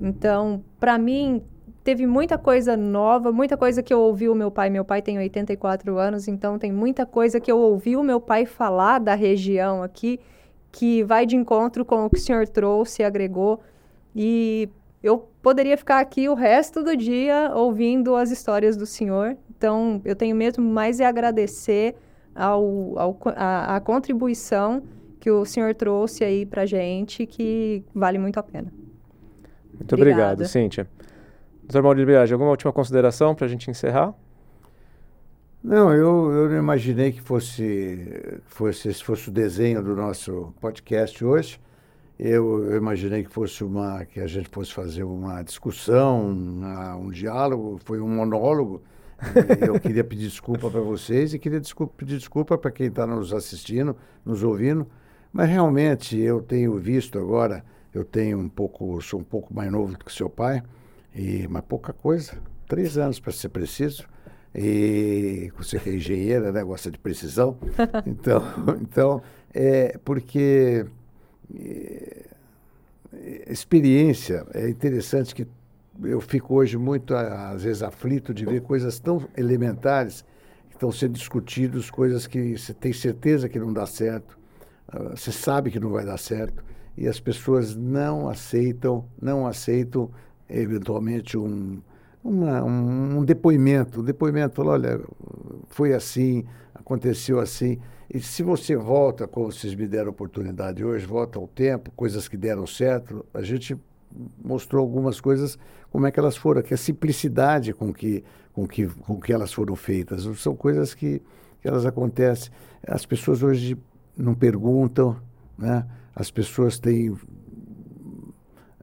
Então, para mim, teve muita coisa nova, muita coisa que eu ouvi o meu pai. Meu pai tem 84 anos, então tem muita coisa que eu ouvi o meu pai falar da região aqui, que vai de encontro com o que o senhor trouxe agregou. E eu poderia ficar aqui o resto do dia ouvindo as histórias do senhor. Então, eu tenho mesmo mais é agradecer ao, ao, a, a contribuição que o senhor trouxe aí pra gente, que vale muito a pena. Muito obrigado, Obrigada. Cíntia. Doutor Maurício Biagi, alguma última consideração para a gente encerrar? Não, eu, eu não imaginei que fosse, fosse esse fosse o desenho do nosso podcast hoje. Eu, eu imaginei que fosse uma que a gente fosse fazer uma discussão, uma- um diálogo, foi um monólogo. Eu queria pedir desculpa para vocês e queria desculpa- pedir desculpa para quem está nos assistindo, nos ouvindo. Mas realmente eu tenho visto agora, eu tenho um pouco, sou um pouco mais novo do que seu pai, e, mas pouca coisa, três anos para ser preciso. E você que é engenheira, né, gosta de precisão. Então, então é porque é, experiência é interessante que eu fico hoje muito às vezes aflito de ver coisas tão elementares que estão sendo discutidas, coisas que você tem certeza que não dá certo, ah, você sabe que não vai dar certo e as pessoas não aceitam, não aceitam eventualmente um uma, um, depoimento, um depoimento, falou, olha, foi assim, aconteceu assim. E se você volta, como vocês me deram oportunidade hoje, volta ao tempo, coisas que deram certo, a gente mostrou algumas coisas, como é que elas foram, que a simplicidade com que, com que, com que elas foram feitas. São coisas que, que elas acontecem. As pessoas hoje não perguntam, né? as pessoas têm.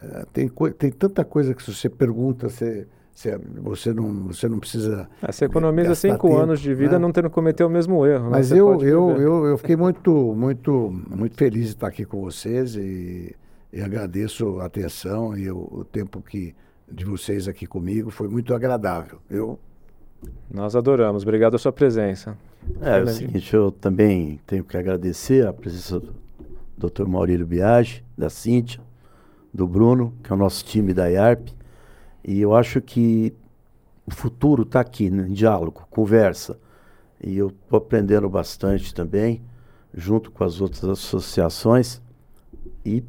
Eh, tem, tem tanta coisa que se você pergunta, você você não, você não precisa. É, você economiza cinco tempo, anos de vida né? não tendo cometido o mesmo erro. Né? Mas eu, eu, eu, eu, fiquei muito, muito, muito feliz de estar aqui com vocês e, e agradeço a atenção e o, o, tempo que, de vocês aqui comigo. Foi muito agradável. Eu... Nós adoramos. Obrigado a sua presença. É, é o seguinte, eu também tenho que agradecer a presença do Dr. Maurílio Biagi, da Cíntia, do Bruno, que é o nosso time da IARP e eu acho que o futuro está aqui, né, em diálogo, conversa. E eu estou aprendendo bastante também, junto com as outras associações, e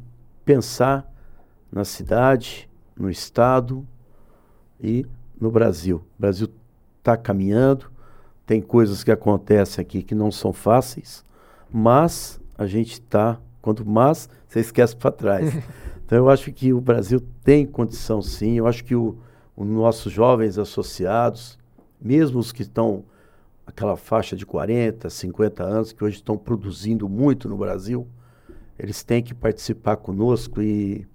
pensar na cidade, no Estado e no Brasil. O Brasil está caminhando, tem coisas que acontecem aqui que não são fáceis, mas a gente está, quanto mais, você esquece para trás. Então eu acho que o Brasil tem condição sim, eu acho que os nossos jovens associados, mesmo os que estão aquela faixa de 40, 50 anos, que hoje estão produzindo muito no Brasil, eles têm que participar conosco e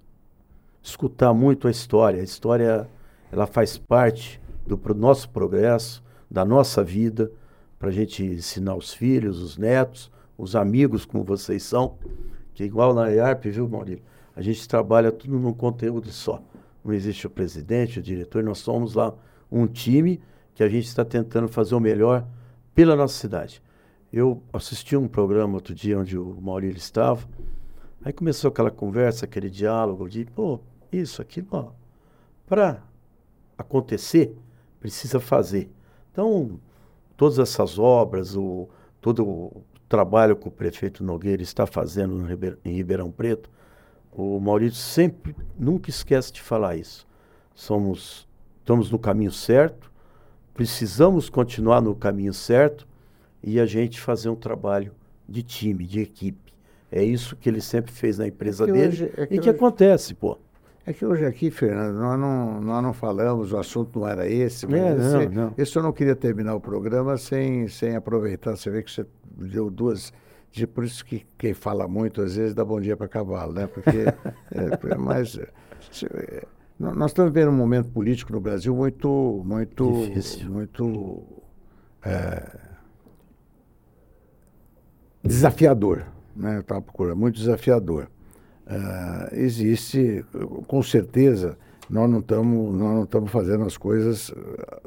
escutar muito a história. A história ela faz parte do nosso progresso, da nossa vida, para a gente ensinar os filhos, os netos, os amigos como vocês são, que igual na IARP, viu, Maurício? A gente trabalha tudo num conteúdo só. Não existe o presidente, o diretor, nós somos lá um time que a gente está tentando fazer o melhor pela nossa cidade. Eu assisti um programa outro dia onde o Maurílio estava, aí começou aquela conversa, aquele diálogo de, pô, isso, aquilo, ó, para acontecer, precisa fazer. Então, todas essas obras, o, todo o trabalho que o prefeito Nogueira está fazendo em Ribeirão Preto, o Maurício sempre, nunca esquece de falar isso. Somos, estamos no caminho certo, precisamos continuar no caminho certo e a gente fazer um trabalho de time, de equipe. É isso que ele sempre fez na empresa é dele hoje, é que e que hoje, acontece, pô. É que hoje aqui, Fernando, nós não, nós não falamos, o assunto não era esse, mas é, não, esse, não. esse eu não queria terminar o programa sem, sem aproveitar. Você vê que você deu duas de, por isso que quem fala muito, às vezes, dá bom dia para cavalo, né? Porque é, é mais... É, nós estamos vivendo um momento político no Brasil muito... muito Difícil. Muito... É, desafiador, né? Eu estava procurando, muito desafiador. Uh, existe, com certeza, nós não estamos nós não estamos fazendo as coisas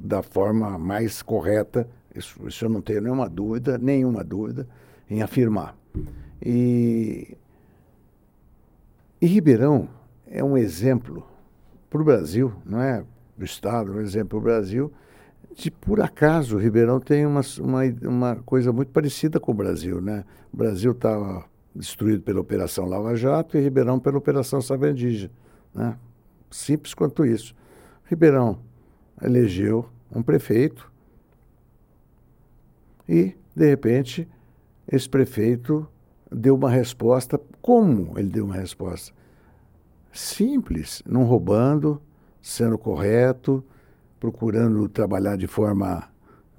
da forma mais correta. Isso, isso eu não tenho nenhuma dúvida, nenhuma dúvida em afirmar. E, e Ribeirão é um exemplo para o Brasil, não é do Estado, é um exemplo para o Brasil, de por acaso Ribeirão tem uma, uma, uma coisa muito parecida com o Brasil. Né? O Brasil estava destruído pela Operação Lava Jato e Ribeirão pela Operação Savendija. Né? Simples quanto isso. Ribeirão elegeu um prefeito e, de repente, esse prefeito deu uma resposta. Como ele deu uma resposta? Simples, não roubando, sendo correto, procurando trabalhar de forma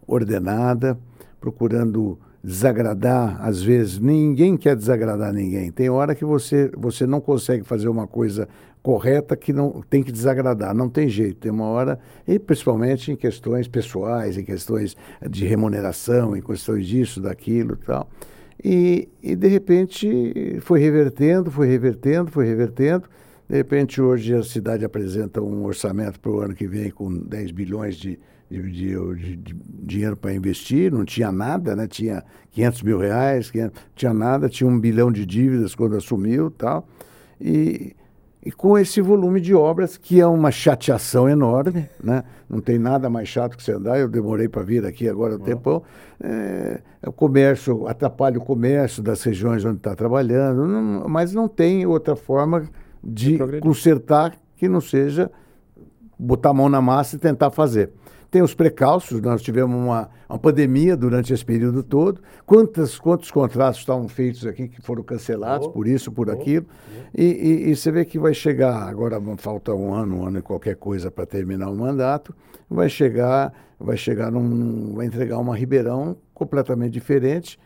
ordenada, procurando desagradar, às vezes ninguém quer desagradar ninguém. Tem hora que você, você não consegue fazer uma coisa correta que não tem que desagradar, não tem jeito. Tem uma hora, e principalmente em questões pessoais, em questões de remuneração, em questões disso, daquilo tal. E, e de repente foi revertendo, foi revertendo, foi revertendo. De repente hoje a cidade apresenta um orçamento para o ano que vem com 10 bilhões de, de, de, de dinheiro para investir, não tinha nada, né? tinha 500 mil reais, 500, tinha nada, tinha um bilhão de dívidas quando assumiu tal. E, e com esse volume de obras, que é uma chateação enorme, né? não tem nada mais chato que você andar, eu demorei para vir aqui agora o oh. tempão, é, o comércio, atrapalha o comércio das regiões onde está trabalhando, não, mas não tem outra forma de consertar que não seja botar a mão na massa e tentar fazer. Tem os precalços, nós tivemos uma, uma pandemia durante esse período todo. Quantos, quantos contratos estavam feitos aqui que foram cancelados oh, por isso, por oh, aquilo? Oh. E, e, e, você vê que vai chegar, agora falta um ano, um ano e qualquer coisa para terminar o mandato, vai chegar, vai chegar num, vai entregar uma Ribeirão completamente diferente.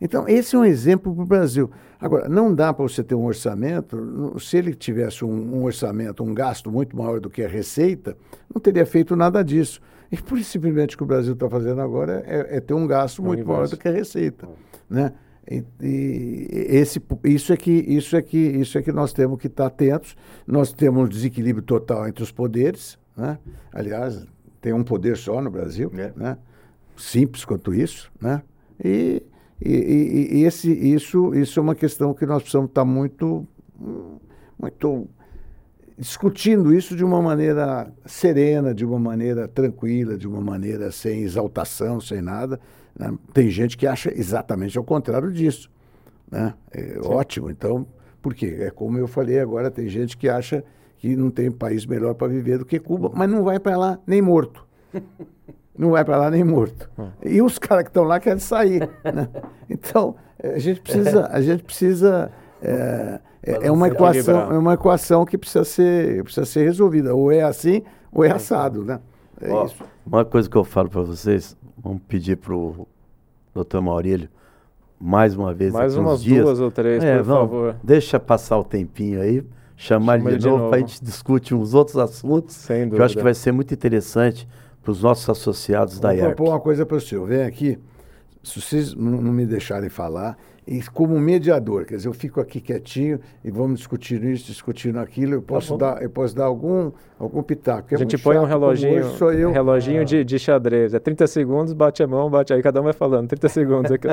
Então, esse é um exemplo para o Brasil. Agora, não dá para você ter um orçamento, se ele tivesse um, um, orçamento, um gasto muito maior do que a receita, não teria feito nada disso. E por isso, simplesmente, o que o Brasil está fazendo agora é, é, ter um gasto muito maior do que a receita. Né? E, e, esse, isso, é que, isso, é que, isso é que nós temos que estar atentos. Nós temos um desequilíbrio total entre os poderes. Né? Aliás, tem um poder só no Brasil, é. né? simples quanto isso. Né? E e, e, e, esse, isso, isso é uma questão que nós precisamos estar muito, muito discutindo isso de uma maneira serena, de uma maneira tranquila, de uma maneira sem exaltação, sem nada. Né? Tem gente que acha exatamente ao contrário disso. Né? É ótimo. Então, por quê? É como eu falei agora, tem gente que acha que não tem país melhor para viver do que Cuba, mas não vai para lá nem morto. não vai para lá nem morto. Hum. E os caras que estão lá querem sair. Né? Então, a gente precisa, a gente precisa é, é, é uma equação, é uma equação que precisa ser, precisa ser resolvida. Ou é assim, ou é assado, né? É Ó, isso. Uma coisa que eu falo para vocês, vamos pedir para o doutor Maurílio, mais uma vez. Mais umas dias. duas ou três, é, por vamos, favor. Deixa passar o tempinho aí, chamar Chama ele de, novo, para a gente discutir uns outros assuntos. Sem dúvida. Que eu acho que vai ser muito interessante para os nossos associados Vou da IARP. Vou propor uma coisa para o senhor. Vem aqui, se vocês não me deixarem falar, e como mediador, quer dizer, eu fico aqui quietinho e vamos discutindo isso, discutindo aquilo, eu tá posso, tá dar, eu posso dar algum, algum pitaco. É a gente põe um reloginho, eu, reloginho ah. de, de xadrez, é 30 segundos, bate a mão, bate aí, cada um vai falando, 30 segundos. Aqui.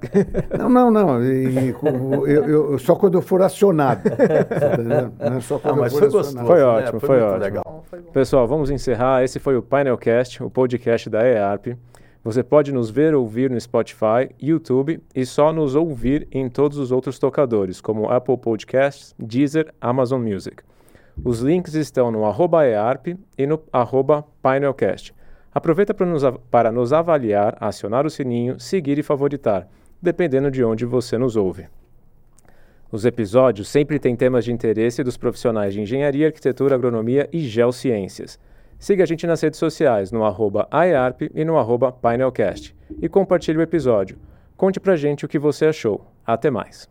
não, não, não, e, eu, eu, só quando eu for acionado, é só quando não, eu for foi acionado. Foi ótimo, é, foi, foi ótimo. Legal. Pessoal, vamos encerrar, esse foi o Painelcast, o podcast da EARP. Você pode nos ver ou ouvir no Spotify, YouTube e só nos ouvir em todos os outros tocadores, como Apple Podcasts, Deezer, Amazon Music. Os links estão no EARP e no arroba Painelcast. Aproveita para nos, para nos avaliar, acionar o sininho, seguir e favoritar, dependendo de onde você nos ouve. Os episódios sempre têm temas de interesse dos profissionais de engenharia, arquitetura, agronomia e geociências. Siga a gente nas redes sociais, no arroba iArp e no arroba painelcast. E compartilhe o episódio. Conte pra gente o que você achou. Até mais.